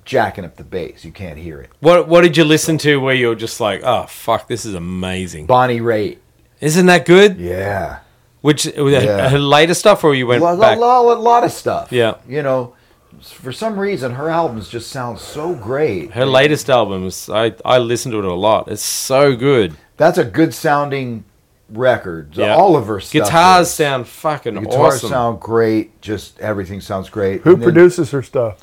[SPEAKER 2] jacking up the bass. You can't hear it.
[SPEAKER 1] What What did you listen to where you're just like, oh fuck, this is amazing?
[SPEAKER 2] Bonnie Raitt.
[SPEAKER 1] Isn't that good?
[SPEAKER 2] Yeah.
[SPEAKER 1] Which uh,
[SPEAKER 2] Yeah.
[SPEAKER 1] her later stuff, or you went
[SPEAKER 2] A
[SPEAKER 1] back?
[SPEAKER 2] lot, lot of stuff.
[SPEAKER 1] Yeah.
[SPEAKER 2] You know, for some reason, her albums just sound so great.
[SPEAKER 1] Her latest albums, I I listened to it a lot. It's so good.
[SPEAKER 2] That's a good sounding record.
[SPEAKER 1] Yeah.
[SPEAKER 2] All of her stuff.
[SPEAKER 1] Guitars
[SPEAKER 2] is.
[SPEAKER 1] sound fucking
[SPEAKER 2] The guitars
[SPEAKER 1] awesome.
[SPEAKER 2] sound great. Just everything sounds great.
[SPEAKER 3] Who
[SPEAKER 2] And then-
[SPEAKER 3] produces her stuff?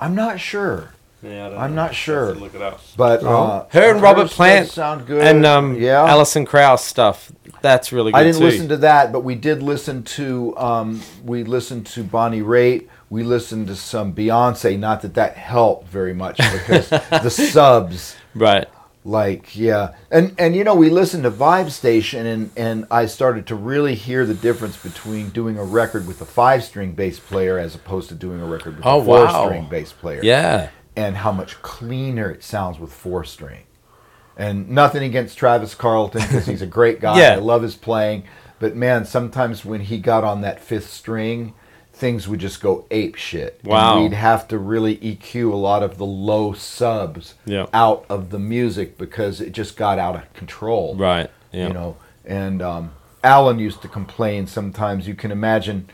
[SPEAKER 2] I'm not sure,
[SPEAKER 1] Yeah, I don't
[SPEAKER 2] I'm
[SPEAKER 1] know.
[SPEAKER 2] not sure.
[SPEAKER 1] Look it up.
[SPEAKER 2] but uh.
[SPEAKER 1] Her and Robert Plant
[SPEAKER 2] sound good.
[SPEAKER 1] and um,
[SPEAKER 2] yeah,
[SPEAKER 1] Alison Krauss stuff. That's really good
[SPEAKER 2] I didn't
[SPEAKER 1] too.
[SPEAKER 2] listen to that, but we did listen to um, we listened to Bonnie Raitt. We listened to some Beyonce. Not that that helped very much because the subs,
[SPEAKER 1] right.
[SPEAKER 2] Like yeah, and and you know we listened to Vibe Station, and and I started to really hear the difference between doing a record with a five string bass player as opposed to doing a record with
[SPEAKER 1] Oh,
[SPEAKER 2] a four
[SPEAKER 1] wow.
[SPEAKER 2] string bass player
[SPEAKER 1] Yeah.
[SPEAKER 2] and how much cleaner it sounds with four string. And nothing against Travis Carlton because he's a great guy.
[SPEAKER 1] Yeah.
[SPEAKER 2] I love his playing, but man, sometimes when he got on that fifth string, things would just go ape shit. And
[SPEAKER 1] Wow.
[SPEAKER 2] we'd have to really EQ a lot of the low subs
[SPEAKER 1] Yeah.
[SPEAKER 2] out of the music because it just got out of control
[SPEAKER 1] Right. Yeah.
[SPEAKER 2] you know and um, alan used to complain sometimes you can imagine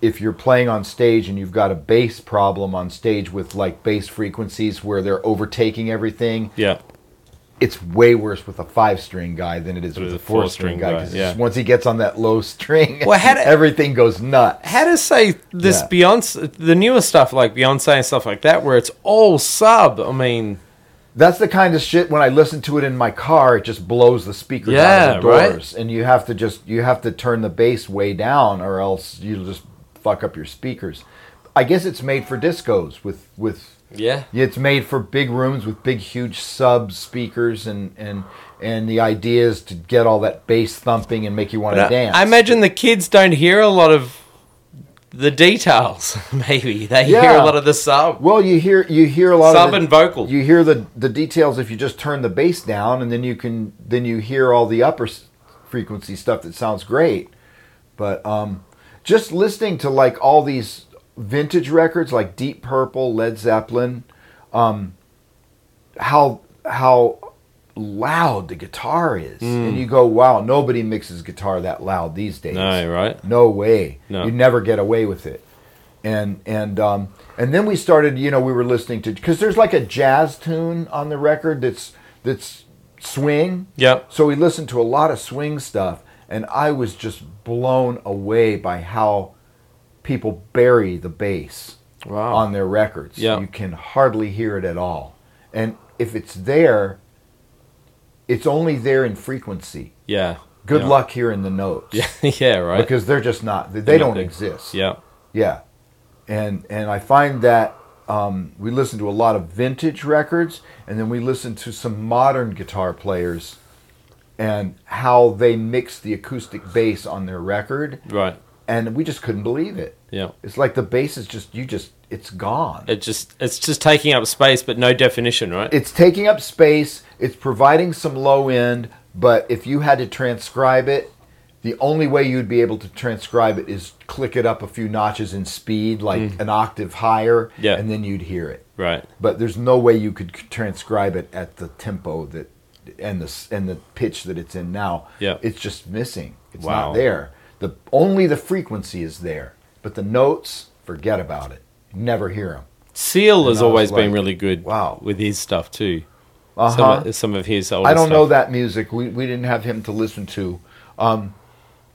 [SPEAKER 2] if you're playing on stage and you've got a bass problem on stage with like bass frequencies where they're overtaking everything
[SPEAKER 1] yeah.
[SPEAKER 2] It's way worse with a five string guy than it is with a
[SPEAKER 1] a
[SPEAKER 2] four
[SPEAKER 1] four-string
[SPEAKER 2] string guy.
[SPEAKER 1] guy,
[SPEAKER 2] 'cause
[SPEAKER 1] yeah.
[SPEAKER 2] once he gets on that low string,
[SPEAKER 1] Well, how do-
[SPEAKER 2] everything goes nuts.
[SPEAKER 1] How to say this
[SPEAKER 2] Yeah.
[SPEAKER 1] Beyonce, the newer stuff like Beyonce and stuff like that, where it's all sub. I mean,
[SPEAKER 2] That's the kind of shit when I listen to it in my car, it just blows the speakers out
[SPEAKER 1] Yeah,
[SPEAKER 2] of the
[SPEAKER 1] right.
[SPEAKER 2] and you have to just you have to turn the bass way down, or else you'll just fuck up your speakers. I guess it's made for discos with with
[SPEAKER 1] yeah,
[SPEAKER 2] Yeah, it's made for big rooms with big, huge sub speakers, and and and the idea is to get all that bass thumping and make you want to
[SPEAKER 1] I,
[SPEAKER 2] dance.
[SPEAKER 1] I imagine the kids don't hear a lot of the details. Maybe they hear a lot of the sub.
[SPEAKER 2] Well, you hear you hear a lot
[SPEAKER 1] Sub
[SPEAKER 2] of the,
[SPEAKER 1] and vocal.
[SPEAKER 2] You hear the the details if you just turn the bass down, and then you can then you hear all the upper frequency stuff that sounds great. But um, just listening to like all these vintage records like Deep Purple, Led Zeppelin, um, how how loud the guitar is, and you go, wow, nobody mixes guitar that loud these days.
[SPEAKER 1] No, right?
[SPEAKER 2] No way.
[SPEAKER 1] No.
[SPEAKER 2] You never get away with it. And and um, and then we started. You know, we were listening to because there's like a jazz tune on the record that's that's swing.
[SPEAKER 1] Yep.
[SPEAKER 2] So we listened to a lot of swing stuff, and I was just blown away by how people bury the bass
[SPEAKER 1] Wow.
[SPEAKER 2] on their records.
[SPEAKER 1] Yeah.
[SPEAKER 2] You can hardly hear it at all. And if it's there, it's only there in frequency.
[SPEAKER 1] yeah.
[SPEAKER 2] Good
[SPEAKER 1] yeah.
[SPEAKER 2] luck hearing the notes.
[SPEAKER 1] Yeah, yeah, right.
[SPEAKER 2] Because they're just not. They
[SPEAKER 1] They're
[SPEAKER 2] don't exist.
[SPEAKER 1] yeah,
[SPEAKER 2] Yeah, and and I find that um, we listen to a lot of vintage records, and then we listen to some modern guitar players, and how they mix the acoustic bass on their record,
[SPEAKER 1] right.
[SPEAKER 2] And we just couldn't believe it.
[SPEAKER 1] Yeah.
[SPEAKER 2] It's like the bass is just you just it's gone.
[SPEAKER 1] It just it's just taking up space, but no definition, right?
[SPEAKER 2] it's taking up space. It's providing some low end, but if you had to transcribe it, the only way you'd be able to transcribe it is click it up a few notches in speed, like mm. an octave higher,
[SPEAKER 1] Yeah.
[SPEAKER 2] and then you'd hear it.
[SPEAKER 1] right.
[SPEAKER 2] But there's no way you could transcribe it at the tempo that and the and the pitch that it's in now.
[SPEAKER 1] Yeah.
[SPEAKER 2] it's just missing. It's
[SPEAKER 1] Wow.
[SPEAKER 2] not there. The only the frequency is there, but the notes, forget about it. Never hear them.
[SPEAKER 1] Seal has
[SPEAKER 2] And I was
[SPEAKER 1] always been really good.
[SPEAKER 2] wow.
[SPEAKER 1] with his stuff too.
[SPEAKER 2] Uh
[SPEAKER 1] Some, of, some of his older
[SPEAKER 2] I don't know that music. We we didn't have him to listen to. Um,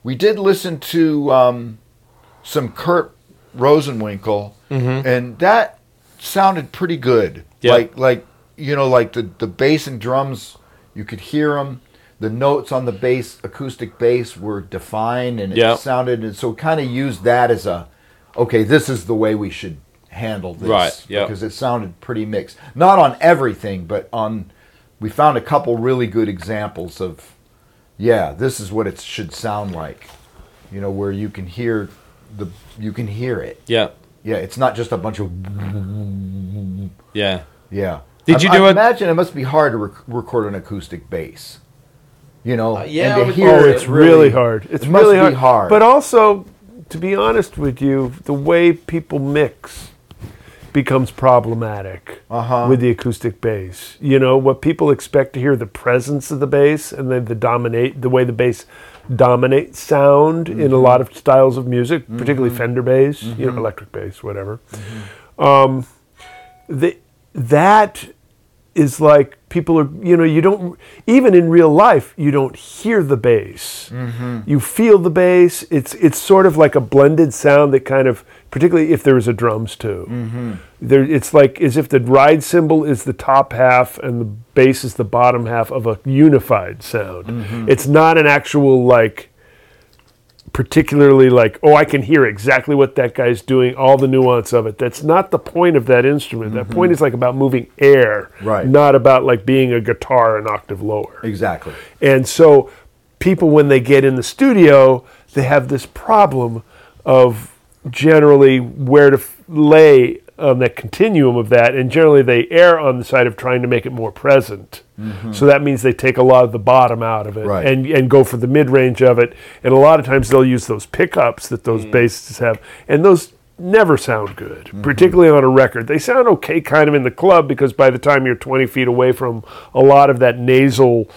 [SPEAKER 2] we did listen to um, some Kurt Rosenwinkel, and that sounded pretty good.
[SPEAKER 1] Mm-hmm.
[SPEAKER 2] Like like you know like the the bass and drums, you could hear them. The notes on the bass, acoustic bass, were defined, and it
[SPEAKER 1] Yeah.
[SPEAKER 2] sounded. And so, kind of used that as a, okay, this is the way we should handle this,
[SPEAKER 1] Right, yeah.
[SPEAKER 2] Because it sounded pretty mixed. Not on everything, but on. We found a couple really good examples of, yeah, this is what it should sound like. You know, where you can hear the, you can hear it.
[SPEAKER 1] Yeah,
[SPEAKER 2] Yeah, it's not just a bunch of,
[SPEAKER 1] yeah.
[SPEAKER 2] yeah.
[SPEAKER 1] Did
[SPEAKER 2] I-
[SPEAKER 1] you
[SPEAKER 2] I
[SPEAKER 1] do it-
[SPEAKER 2] Imagine it must be hard to rec- record an acoustic bass. You know,
[SPEAKER 1] Uh, yeah,
[SPEAKER 2] and to hear
[SPEAKER 3] Oh,
[SPEAKER 2] it
[SPEAKER 3] it's really, hard. It's
[SPEAKER 2] it
[SPEAKER 3] really hard.
[SPEAKER 2] hard.
[SPEAKER 3] But also, to be honest with you, the way people mix becomes problematic
[SPEAKER 2] Uh-huh.
[SPEAKER 3] with the acoustic bass. You know, what people expect to hear the presence of the bass and then the dominate the way the bass dominates sound in
[SPEAKER 2] Mm-hmm.
[SPEAKER 3] a lot of styles of music, particularly Fender bass, you
[SPEAKER 2] Mm-hmm.
[SPEAKER 3] know, electric bass, whatever. Um, the, that is like people are you know you don't even in real life you don't hear the bass. Mm-hmm. You feel the bass. It's it's sort of like a blended sound that kind of particularly if there is a drums too. Mm-hmm. There it's like as if the ride cymbal is the top half and the bass is the bottom half of a unified sound. Mm-hmm. It's not an actual like particularly like, oh, I can hear exactly what that guy's doing, all the nuance of it. That's not the point of that instrument. That mm-hmm. point is like about moving air,
[SPEAKER 2] Right.
[SPEAKER 3] not about like being a guitar an octave lower.
[SPEAKER 2] Exactly.
[SPEAKER 3] And so people, when they get in the studio, they have this problem of generally where to f- lay on that continuum of that. And generally they err on the side of trying to make it more present. Mm-hmm. So that means they take a lot of the bottom out of it
[SPEAKER 2] Right.
[SPEAKER 3] and, and go for the mid range of it. And a lot of times they'll use those pickups that those mm. basses have. And those never sound good, mm-hmm. particularly on a record. They sound okay kind of in the club because by the time you're 20 feet away from a lot of that nasal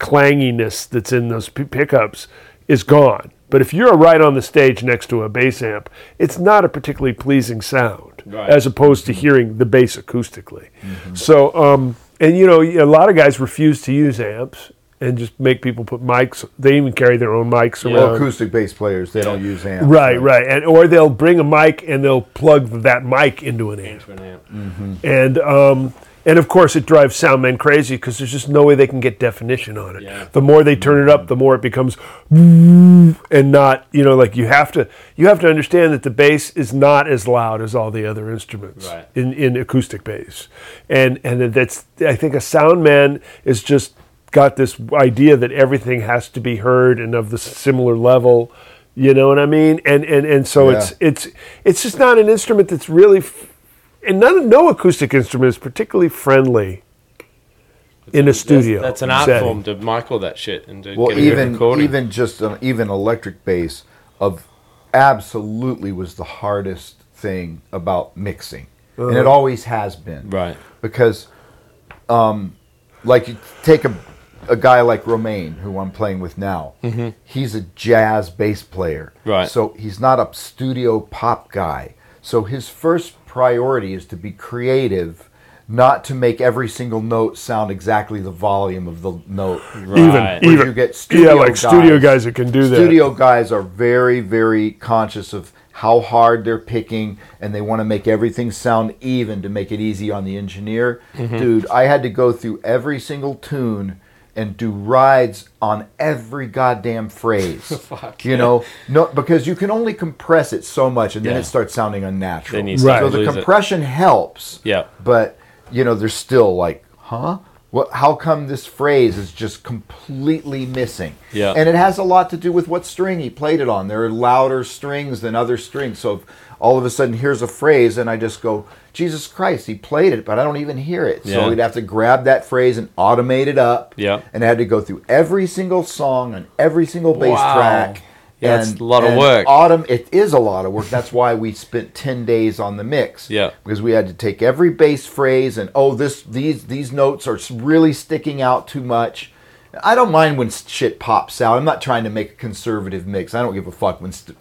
[SPEAKER 3] clanginess that's in those p- pickups is gone. But if you're right on the stage next to a bass amp, it's not a particularly pleasing sound
[SPEAKER 1] Right.
[SPEAKER 3] as opposed to hearing the bass acoustically. So, um, and you know, a lot of guys refuse to use amps and just make people put mics. They even carry their own mics
[SPEAKER 1] Yeah.
[SPEAKER 2] Well,
[SPEAKER 3] around.
[SPEAKER 2] acoustic bass players, they don't use amps.
[SPEAKER 3] Right, right, and or they'll bring a mic and they'll plug that mic into an amp,
[SPEAKER 1] For an amp.
[SPEAKER 3] and um, and of course it drives sound men crazy because there's just no way they can get definition on it.
[SPEAKER 1] Yeah.
[SPEAKER 3] The more they turn it up, the more it becomes, and not you know like you have to you have to understand that the bass is not as loud as all the other instruments
[SPEAKER 1] Right.
[SPEAKER 3] in in acoustic bass, and and that's I think a sound man is just got this idea that everything has to be heard and of the similar level. You know what I mean? And and and so
[SPEAKER 2] Yeah.
[SPEAKER 3] it's it's it's just not an instrument that's really, f- and none no acoustic instrument is particularly friendly in a studio.
[SPEAKER 1] That's, that's an art
[SPEAKER 3] setting.
[SPEAKER 1] form to mic all that shit and to
[SPEAKER 2] Well,
[SPEAKER 1] get a good
[SPEAKER 2] even
[SPEAKER 1] recording.
[SPEAKER 2] even just an, even electric bass of absolutely was the hardest thing about mixing, and it always has been.
[SPEAKER 1] right.
[SPEAKER 2] because um, like you take a, a guy like Romain who I'm playing with now he's a jazz bass player
[SPEAKER 1] Right.
[SPEAKER 2] so he's not a studio pop guy so his first priority is to be creative not to make every single note sound exactly the volume of the note
[SPEAKER 1] Right.
[SPEAKER 3] Even
[SPEAKER 2] Where
[SPEAKER 3] even
[SPEAKER 2] you get studio
[SPEAKER 3] yeah,
[SPEAKER 2] studio
[SPEAKER 3] like studio
[SPEAKER 2] guys.
[SPEAKER 3] guys that can do that.
[SPEAKER 2] Studio guys are very, very conscious of how hard they're picking, and they want to make everything sound even to make it easy on the engineer.
[SPEAKER 3] Mm-hmm.
[SPEAKER 2] Dude, I had to go through every single tune and do rides on every goddamn phrase.
[SPEAKER 1] Fuck,
[SPEAKER 2] you know, no, because you can only compress it so much, and then
[SPEAKER 1] Yeah.
[SPEAKER 2] it starts sounding unnatural.
[SPEAKER 1] Then you
[SPEAKER 3] start
[SPEAKER 2] so the
[SPEAKER 1] lose it.
[SPEAKER 2] compression helps.
[SPEAKER 1] Yeah.
[SPEAKER 2] But you know, there's still like, huh? What? How come this phrase is just completely missing?
[SPEAKER 1] Yeah.
[SPEAKER 2] And it has a lot to do with what string he played it on. There are louder strings than other strings. So all of a sudden here's a phrase, and I just go, Jesus Christ, he played it, but I don't even hear it.
[SPEAKER 1] Yeah.
[SPEAKER 2] So we'd have to grab that phrase and automate it up.
[SPEAKER 1] Yeah.
[SPEAKER 2] And I had to go through every single song on every single bass
[SPEAKER 1] Wow.
[SPEAKER 2] track.
[SPEAKER 1] Yeah, it's a lot of work.
[SPEAKER 2] Autumn, it is a lot of work. That's why we spent ten days on the mix.
[SPEAKER 1] Yeah.
[SPEAKER 2] because we had to take every bass phrase and oh, this these these notes are really sticking out too much. I don't mind when shit pops out. I'm not trying to make a conservative mix. I don't give a fuck when st-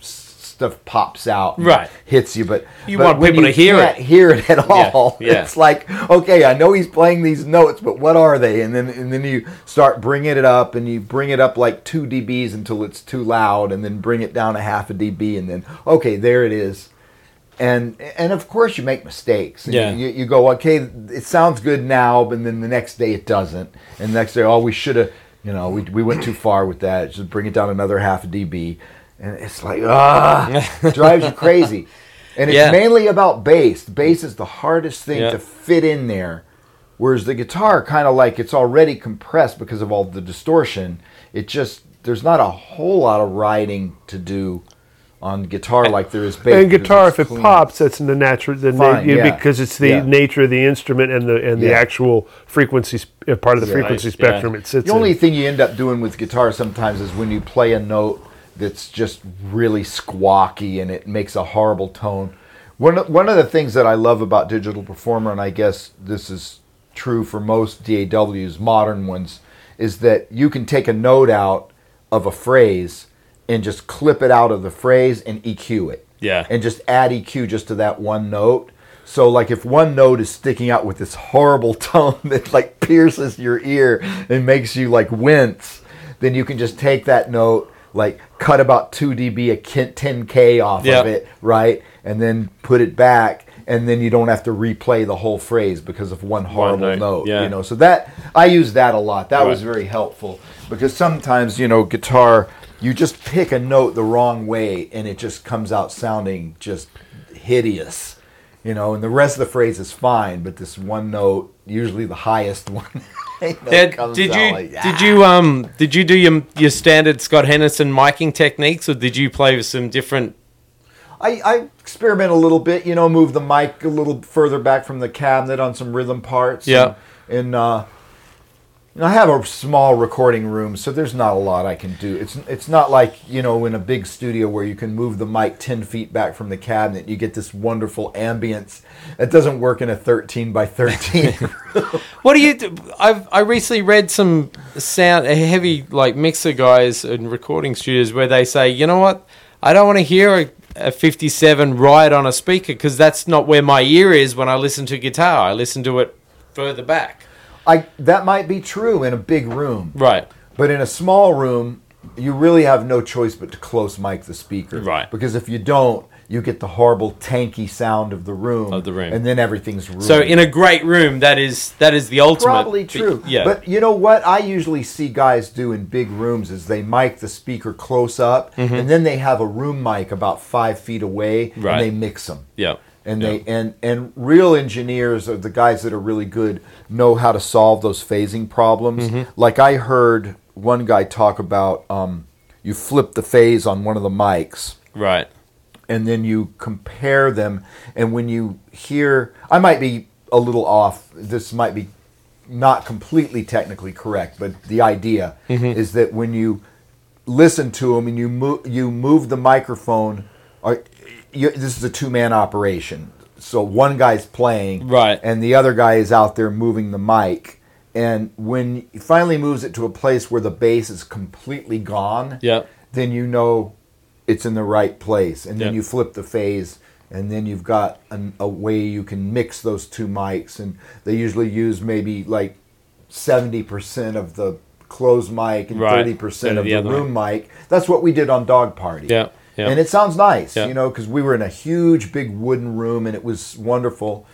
[SPEAKER 2] stuff pops out,
[SPEAKER 1] Right.
[SPEAKER 2] Hits you, but
[SPEAKER 1] You
[SPEAKER 2] but
[SPEAKER 1] want people
[SPEAKER 2] you
[SPEAKER 1] to hear
[SPEAKER 2] can't
[SPEAKER 1] it.
[SPEAKER 2] Hear it at
[SPEAKER 1] Yeah,
[SPEAKER 2] all.
[SPEAKER 1] yeah.
[SPEAKER 2] It's like okay, I know he's playing these notes, but what are they? And then and then you start bringing it up, and you bring it up like two dBs until it's too loud, and then bring it down a half a dB, and then okay, there it is. And and of course you make mistakes.
[SPEAKER 1] Yeah.
[SPEAKER 2] You, you go okay, it sounds good now, but then the next day it doesn't, and the next day oh we should have, you know, we we went too far with that. Just bring it down another half a dB, and it's like ah, it drives you crazy. And it's
[SPEAKER 1] Yeah.
[SPEAKER 2] mainly about bass. Bass is the hardest thing
[SPEAKER 1] Yeah.
[SPEAKER 2] to fit in there. Whereas the guitar, kind of like it's already compressed because of all the distortion. It just there's not a whole lot of riding to do on guitar like there is bass.
[SPEAKER 3] and guitar,
[SPEAKER 2] it's
[SPEAKER 3] if it
[SPEAKER 2] clean.
[SPEAKER 3] pops, that's in the natural, the na-
[SPEAKER 2] Fine,
[SPEAKER 3] yeah,
[SPEAKER 2] yeah.
[SPEAKER 3] because it's the
[SPEAKER 2] Yeah.
[SPEAKER 3] nature of the instrument and the and the actual frequency sp- uh, part of the
[SPEAKER 2] Yeah.
[SPEAKER 3] frequency
[SPEAKER 1] Right, yeah.
[SPEAKER 3] spectrum it sits
[SPEAKER 2] The only
[SPEAKER 3] in.
[SPEAKER 2] thing you end up doing with guitar sometimes is when you play a note that's just really squawky and it makes a horrible tone. One of, one of the things that I love about Digital Performer, and I guess this is true for most DAWs, modern ones, is that you can take a note out of a phrase and just clip it out of the phrase and EQ it
[SPEAKER 1] Yeah.
[SPEAKER 2] and just add EQ just to that one note. So like if one note is sticking out with this horrible tone that like pierces your ear and makes you like wince, then you can just take that note, like cut about 2 dB a 10k off
[SPEAKER 1] Yep.
[SPEAKER 2] of it, right? And then put it back and then you don't have to replay the whole phrase because of one horrible
[SPEAKER 1] note,
[SPEAKER 2] note,
[SPEAKER 1] yeah.
[SPEAKER 2] you know. So that I use that a lot. That was very helpful because sometimes, you know, guitar you just pick a note the wrong way and it just comes out sounding just hideous. You know, and the rest of the phrase is fine, but this one note, usually the highest one, you know,
[SPEAKER 1] Did,
[SPEAKER 2] comes
[SPEAKER 1] did
[SPEAKER 2] out
[SPEAKER 1] you
[SPEAKER 2] like, "Ah."
[SPEAKER 1] did you um did you do your your standard Scott Henderson miking techniques or did you play with some different?
[SPEAKER 2] I, I experiment a little bit, you know, move the mic a little further back from the cabinet on some rhythm parts.
[SPEAKER 1] Yeah.
[SPEAKER 2] And, and uh, I have a small recording room, so there's not a lot I can do. It's it's not like you know in a big studio where you can move the mic ten feet back from the cabinet. You get this wonderful ambience. That doesn't work in a thirteen by thirteen.
[SPEAKER 1] What do you? Do? I've I recently read some sound heavy like mixer guys in recording studios where they say, you know what, I don't want to hear a, a 57 right on a speaker because that's not where my ear is when I listen to guitar. I listen to it further back.
[SPEAKER 2] I that might be true in a big room,
[SPEAKER 1] Right.
[SPEAKER 2] but in a small room, you really have no choice but to close mic the speaker,
[SPEAKER 1] Right.
[SPEAKER 2] Because if you don't, you get the horrible tanky sound of the room,
[SPEAKER 1] Of the room.
[SPEAKER 2] and then everything's ruined.
[SPEAKER 1] So in a great room, that is that is the ultimate.
[SPEAKER 2] Probably true.
[SPEAKER 1] Yeah.
[SPEAKER 2] But you know what I usually see guys do in big rooms is they mic the speaker close up and then they have a room mic about five feet away
[SPEAKER 1] Mm-hmm. Right.
[SPEAKER 2] and they mix them.
[SPEAKER 1] yeah.
[SPEAKER 2] And
[SPEAKER 1] Yeah.
[SPEAKER 2] they and and real engineers are the guys that are really good know how to solve those phasing problems.
[SPEAKER 1] Mm-hmm.
[SPEAKER 2] Like I heard one guy talk about um, you flip the phase on one of the mics
[SPEAKER 1] Right.
[SPEAKER 2] and then you compare them and when you hear i might be a little off this might be not completely technically correct but the idea is that when you listen to them and you move you move the microphone or you, this is a two man operation so one guy's playing
[SPEAKER 1] Right.
[SPEAKER 2] and the other guy is out there moving the mic and when he finally moves it to a place where the bass is completely gone
[SPEAKER 1] Yeah.
[SPEAKER 2] then you know it's in the right place. And then
[SPEAKER 1] Yeah.
[SPEAKER 2] you flip the phase, and then you've got an, a way you can mix those two mics. And they usually use maybe like 70% of the closed mic and
[SPEAKER 1] Right.
[SPEAKER 2] 30%
[SPEAKER 1] Instead
[SPEAKER 2] of the,
[SPEAKER 1] the
[SPEAKER 2] room mic. That's what we did on Dog Party.
[SPEAKER 1] Yeah. Yeah.
[SPEAKER 2] And it sounds nice,
[SPEAKER 1] Yeah.
[SPEAKER 2] you know, because we were in a huge, big wooden room and it was wonderful.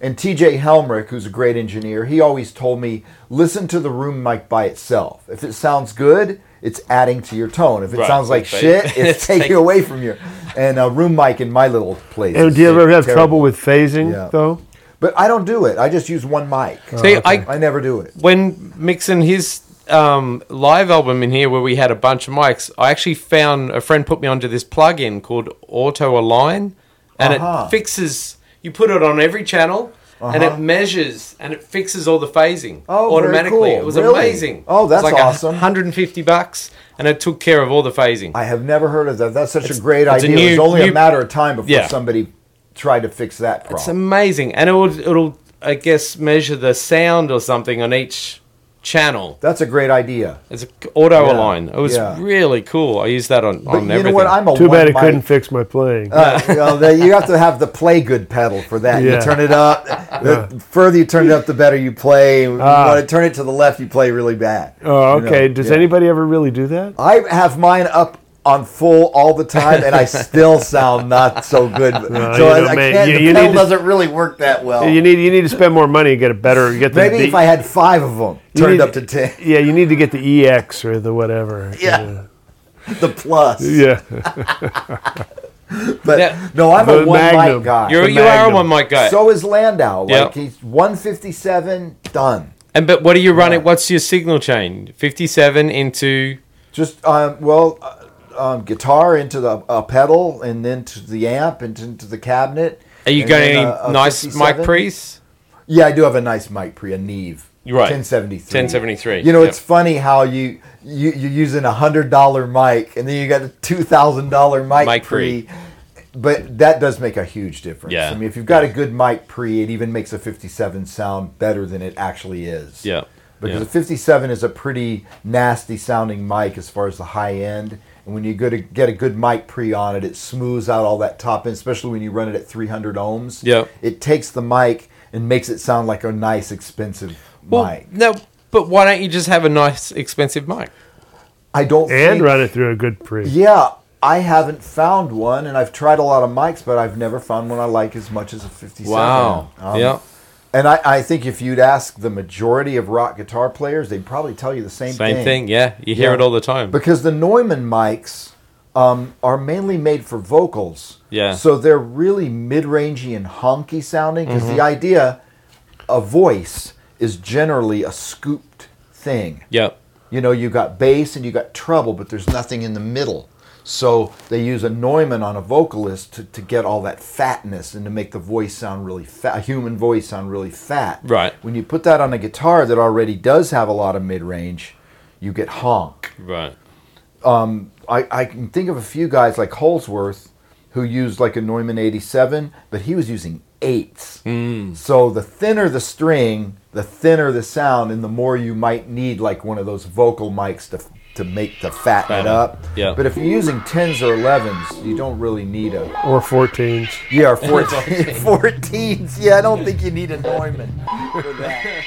[SPEAKER 2] And TJ Helmerich, who's a great engineer, he always told me listen to the room mic by itself. If it sounds good, it's adding to your tone. If it
[SPEAKER 1] Right.
[SPEAKER 2] sounds like
[SPEAKER 1] It's
[SPEAKER 2] shit, it's
[SPEAKER 1] it's
[SPEAKER 2] taking
[SPEAKER 1] like-
[SPEAKER 2] away from you. And a room mic in my little place.
[SPEAKER 3] And do you ever have
[SPEAKER 2] terrible.
[SPEAKER 3] trouble with phasing
[SPEAKER 2] Yeah.
[SPEAKER 3] though?
[SPEAKER 2] But I don't do it. I just use one mic.
[SPEAKER 1] See, oh, I
[SPEAKER 2] I never do it.
[SPEAKER 1] when mixing his um, live album in here, where we had a bunch of mics, I actually found a friend put me onto this plug-in called Auto Align, and
[SPEAKER 2] Uh-huh.
[SPEAKER 1] it fixes. You put it on every channel, and
[SPEAKER 2] Uh-huh.
[SPEAKER 1] it measures and it fixes all the phasing
[SPEAKER 2] Oh,
[SPEAKER 1] automatically.
[SPEAKER 2] cool.
[SPEAKER 1] It was
[SPEAKER 2] Really?
[SPEAKER 1] amazing.
[SPEAKER 2] Oh, that's
[SPEAKER 1] like
[SPEAKER 2] awesome.
[SPEAKER 1] 150 bucks, and it took care of all the phasing.
[SPEAKER 2] I have never heard of that. That's such
[SPEAKER 1] It's-
[SPEAKER 2] a great
[SPEAKER 1] it's a
[SPEAKER 2] idea. it was
[SPEAKER 1] new-
[SPEAKER 2] only a matter of time before
[SPEAKER 1] Yeah.
[SPEAKER 2] somebody tried to fix that
[SPEAKER 1] It's amazing, and it will it'll I guess measure the sound or something on each channel.
[SPEAKER 2] That's a great idea.
[SPEAKER 1] It's a auto
[SPEAKER 2] Yeah,
[SPEAKER 1] align. It was
[SPEAKER 2] yeah.
[SPEAKER 1] really cool. I used that on,
[SPEAKER 2] But
[SPEAKER 1] on
[SPEAKER 2] you
[SPEAKER 1] everything.
[SPEAKER 2] know what? I'm a
[SPEAKER 3] Too bad
[SPEAKER 2] one
[SPEAKER 3] it couldn't fix my playing.
[SPEAKER 2] Uh, you, know, you have to have the play good pedal for that. You turn it up. The further you turn it up, the better you play. You
[SPEAKER 3] Ah.
[SPEAKER 2] want to turn it to the left, you play really bad.
[SPEAKER 3] oh,
[SPEAKER 2] You know,
[SPEAKER 3] okay. Does
[SPEAKER 2] yeah.
[SPEAKER 3] anybody ever really do that?
[SPEAKER 2] I have mine up on full all the time, and I still sound not so good. so
[SPEAKER 3] you
[SPEAKER 2] I,
[SPEAKER 3] know,
[SPEAKER 2] I
[SPEAKER 3] man,
[SPEAKER 2] can't.
[SPEAKER 3] you-
[SPEAKER 2] the
[SPEAKER 3] you
[SPEAKER 2] pedal
[SPEAKER 3] need to-
[SPEAKER 2] doesn't really work that well.
[SPEAKER 3] You need you need to spend more money and get a better get the
[SPEAKER 2] Maybe
[SPEAKER 3] the-
[SPEAKER 2] if I had five of them turned
[SPEAKER 3] need-
[SPEAKER 2] up to ten,
[SPEAKER 3] Yeah, you need to get the EX or the whatever.
[SPEAKER 2] Yeah. the plus.
[SPEAKER 3] Yeah.
[SPEAKER 2] But
[SPEAKER 1] Yeah.
[SPEAKER 2] no, I'm a one
[SPEAKER 3] Magnum.
[SPEAKER 2] mic guy.
[SPEAKER 1] You're,
[SPEAKER 3] the
[SPEAKER 1] you are a one mic guy.
[SPEAKER 2] So is Landau. Like
[SPEAKER 1] Yeah.
[SPEAKER 2] he's 157 done.
[SPEAKER 1] and but what do you run
[SPEAKER 2] Yeah.
[SPEAKER 1] it? What's your signal chain? Fifty seven into
[SPEAKER 2] Just um, well, uh, um, guitar into the uh, pedal, and then to the amp, and into the cabinet.
[SPEAKER 1] Are you going any
[SPEAKER 2] a- a
[SPEAKER 1] nice mic
[SPEAKER 2] 57.
[SPEAKER 1] pre's?
[SPEAKER 2] Yeah, I do have a nice mic pre, a Neve.
[SPEAKER 1] You're right.
[SPEAKER 2] 1073.
[SPEAKER 1] 1073,
[SPEAKER 2] You know,
[SPEAKER 1] yep.
[SPEAKER 2] it's funny how you, you you're using a hundred dollar mic, and then you got a two thousand dollar mic,
[SPEAKER 1] Mic
[SPEAKER 2] pre.
[SPEAKER 1] pre.
[SPEAKER 2] But that does make a huge difference.
[SPEAKER 1] Yeah.
[SPEAKER 2] I mean, if you've got a good mic pre, it even makes a 57 sound better than it actually is.
[SPEAKER 1] Yeah.
[SPEAKER 2] Because
[SPEAKER 1] yeah.
[SPEAKER 2] a 57 is a pretty nasty sounding mic as far as the high end. And when you go to get a good mic pre on it, it smooths out all that top end, especially when you run it at 300 ohms.
[SPEAKER 1] Yeah.
[SPEAKER 2] It takes the mic and makes it sound like a nice, expensive
[SPEAKER 1] well,
[SPEAKER 2] mic.
[SPEAKER 1] no, but why don't you just have a nice expensive mic?
[SPEAKER 2] I don't
[SPEAKER 3] And
[SPEAKER 2] think,
[SPEAKER 3] run it through a good pre.
[SPEAKER 2] Yeah, I haven't found one, and I've tried a lot of mics, but I've never found one I like as much as a 57.
[SPEAKER 1] Wow.
[SPEAKER 2] Um,
[SPEAKER 1] yeah.
[SPEAKER 2] And I, I think if you'd ask the majority of rock guitar players, they'd probably tell you the same, thing.
[SPEAKER 1] Same thing. Yeah. You hear
[SPEAKER 2] Yeah.
[SPEAKER 1] it all the time.
[SPEAKER 2] Because the Neumann mics um, are mainly made for vocals.
[SPEAKER 1] Yeah.
[SPEAKER 2] So they're really mid rangey and honky sounding. Because
[SPEAKER 1] Mm-hmm.
[SPEAKER 2] the idea, a voice is generally a scooped thing.
[SPEAKER 1] Yep.
[SPEAKER 2] You know, you got bass and you got treble, but there's nothing in the middle. So they use a Neumann on a vocalist to, to get all that fatness and to make the voice sound really fat, a human voice sound really fat.
[SPEAKER 1] Right.
[SPEAKER 2] When you put that on a guitar that already does have a lot of mid range, you get honk.
[SPEAKER 1] Right.
[SPEAKER 2] Um, I, I can think of a few guys like Holdsworth who used like a Neumann 87, but he was using eights. Mm. So the thinner the string, the thinner the sound, and the more you might need like one of those vocal mics to to make to fatten it up.
[SPEAKER 1] Yeah.
[SPEAKER 2] But if you're using 10s or 11s, you don't really need a
[SPEAKER 3] Or 14s.
[SPEAKER 2] yeah or 14, 14s. Yeah, I don't think you need a Neumann for that.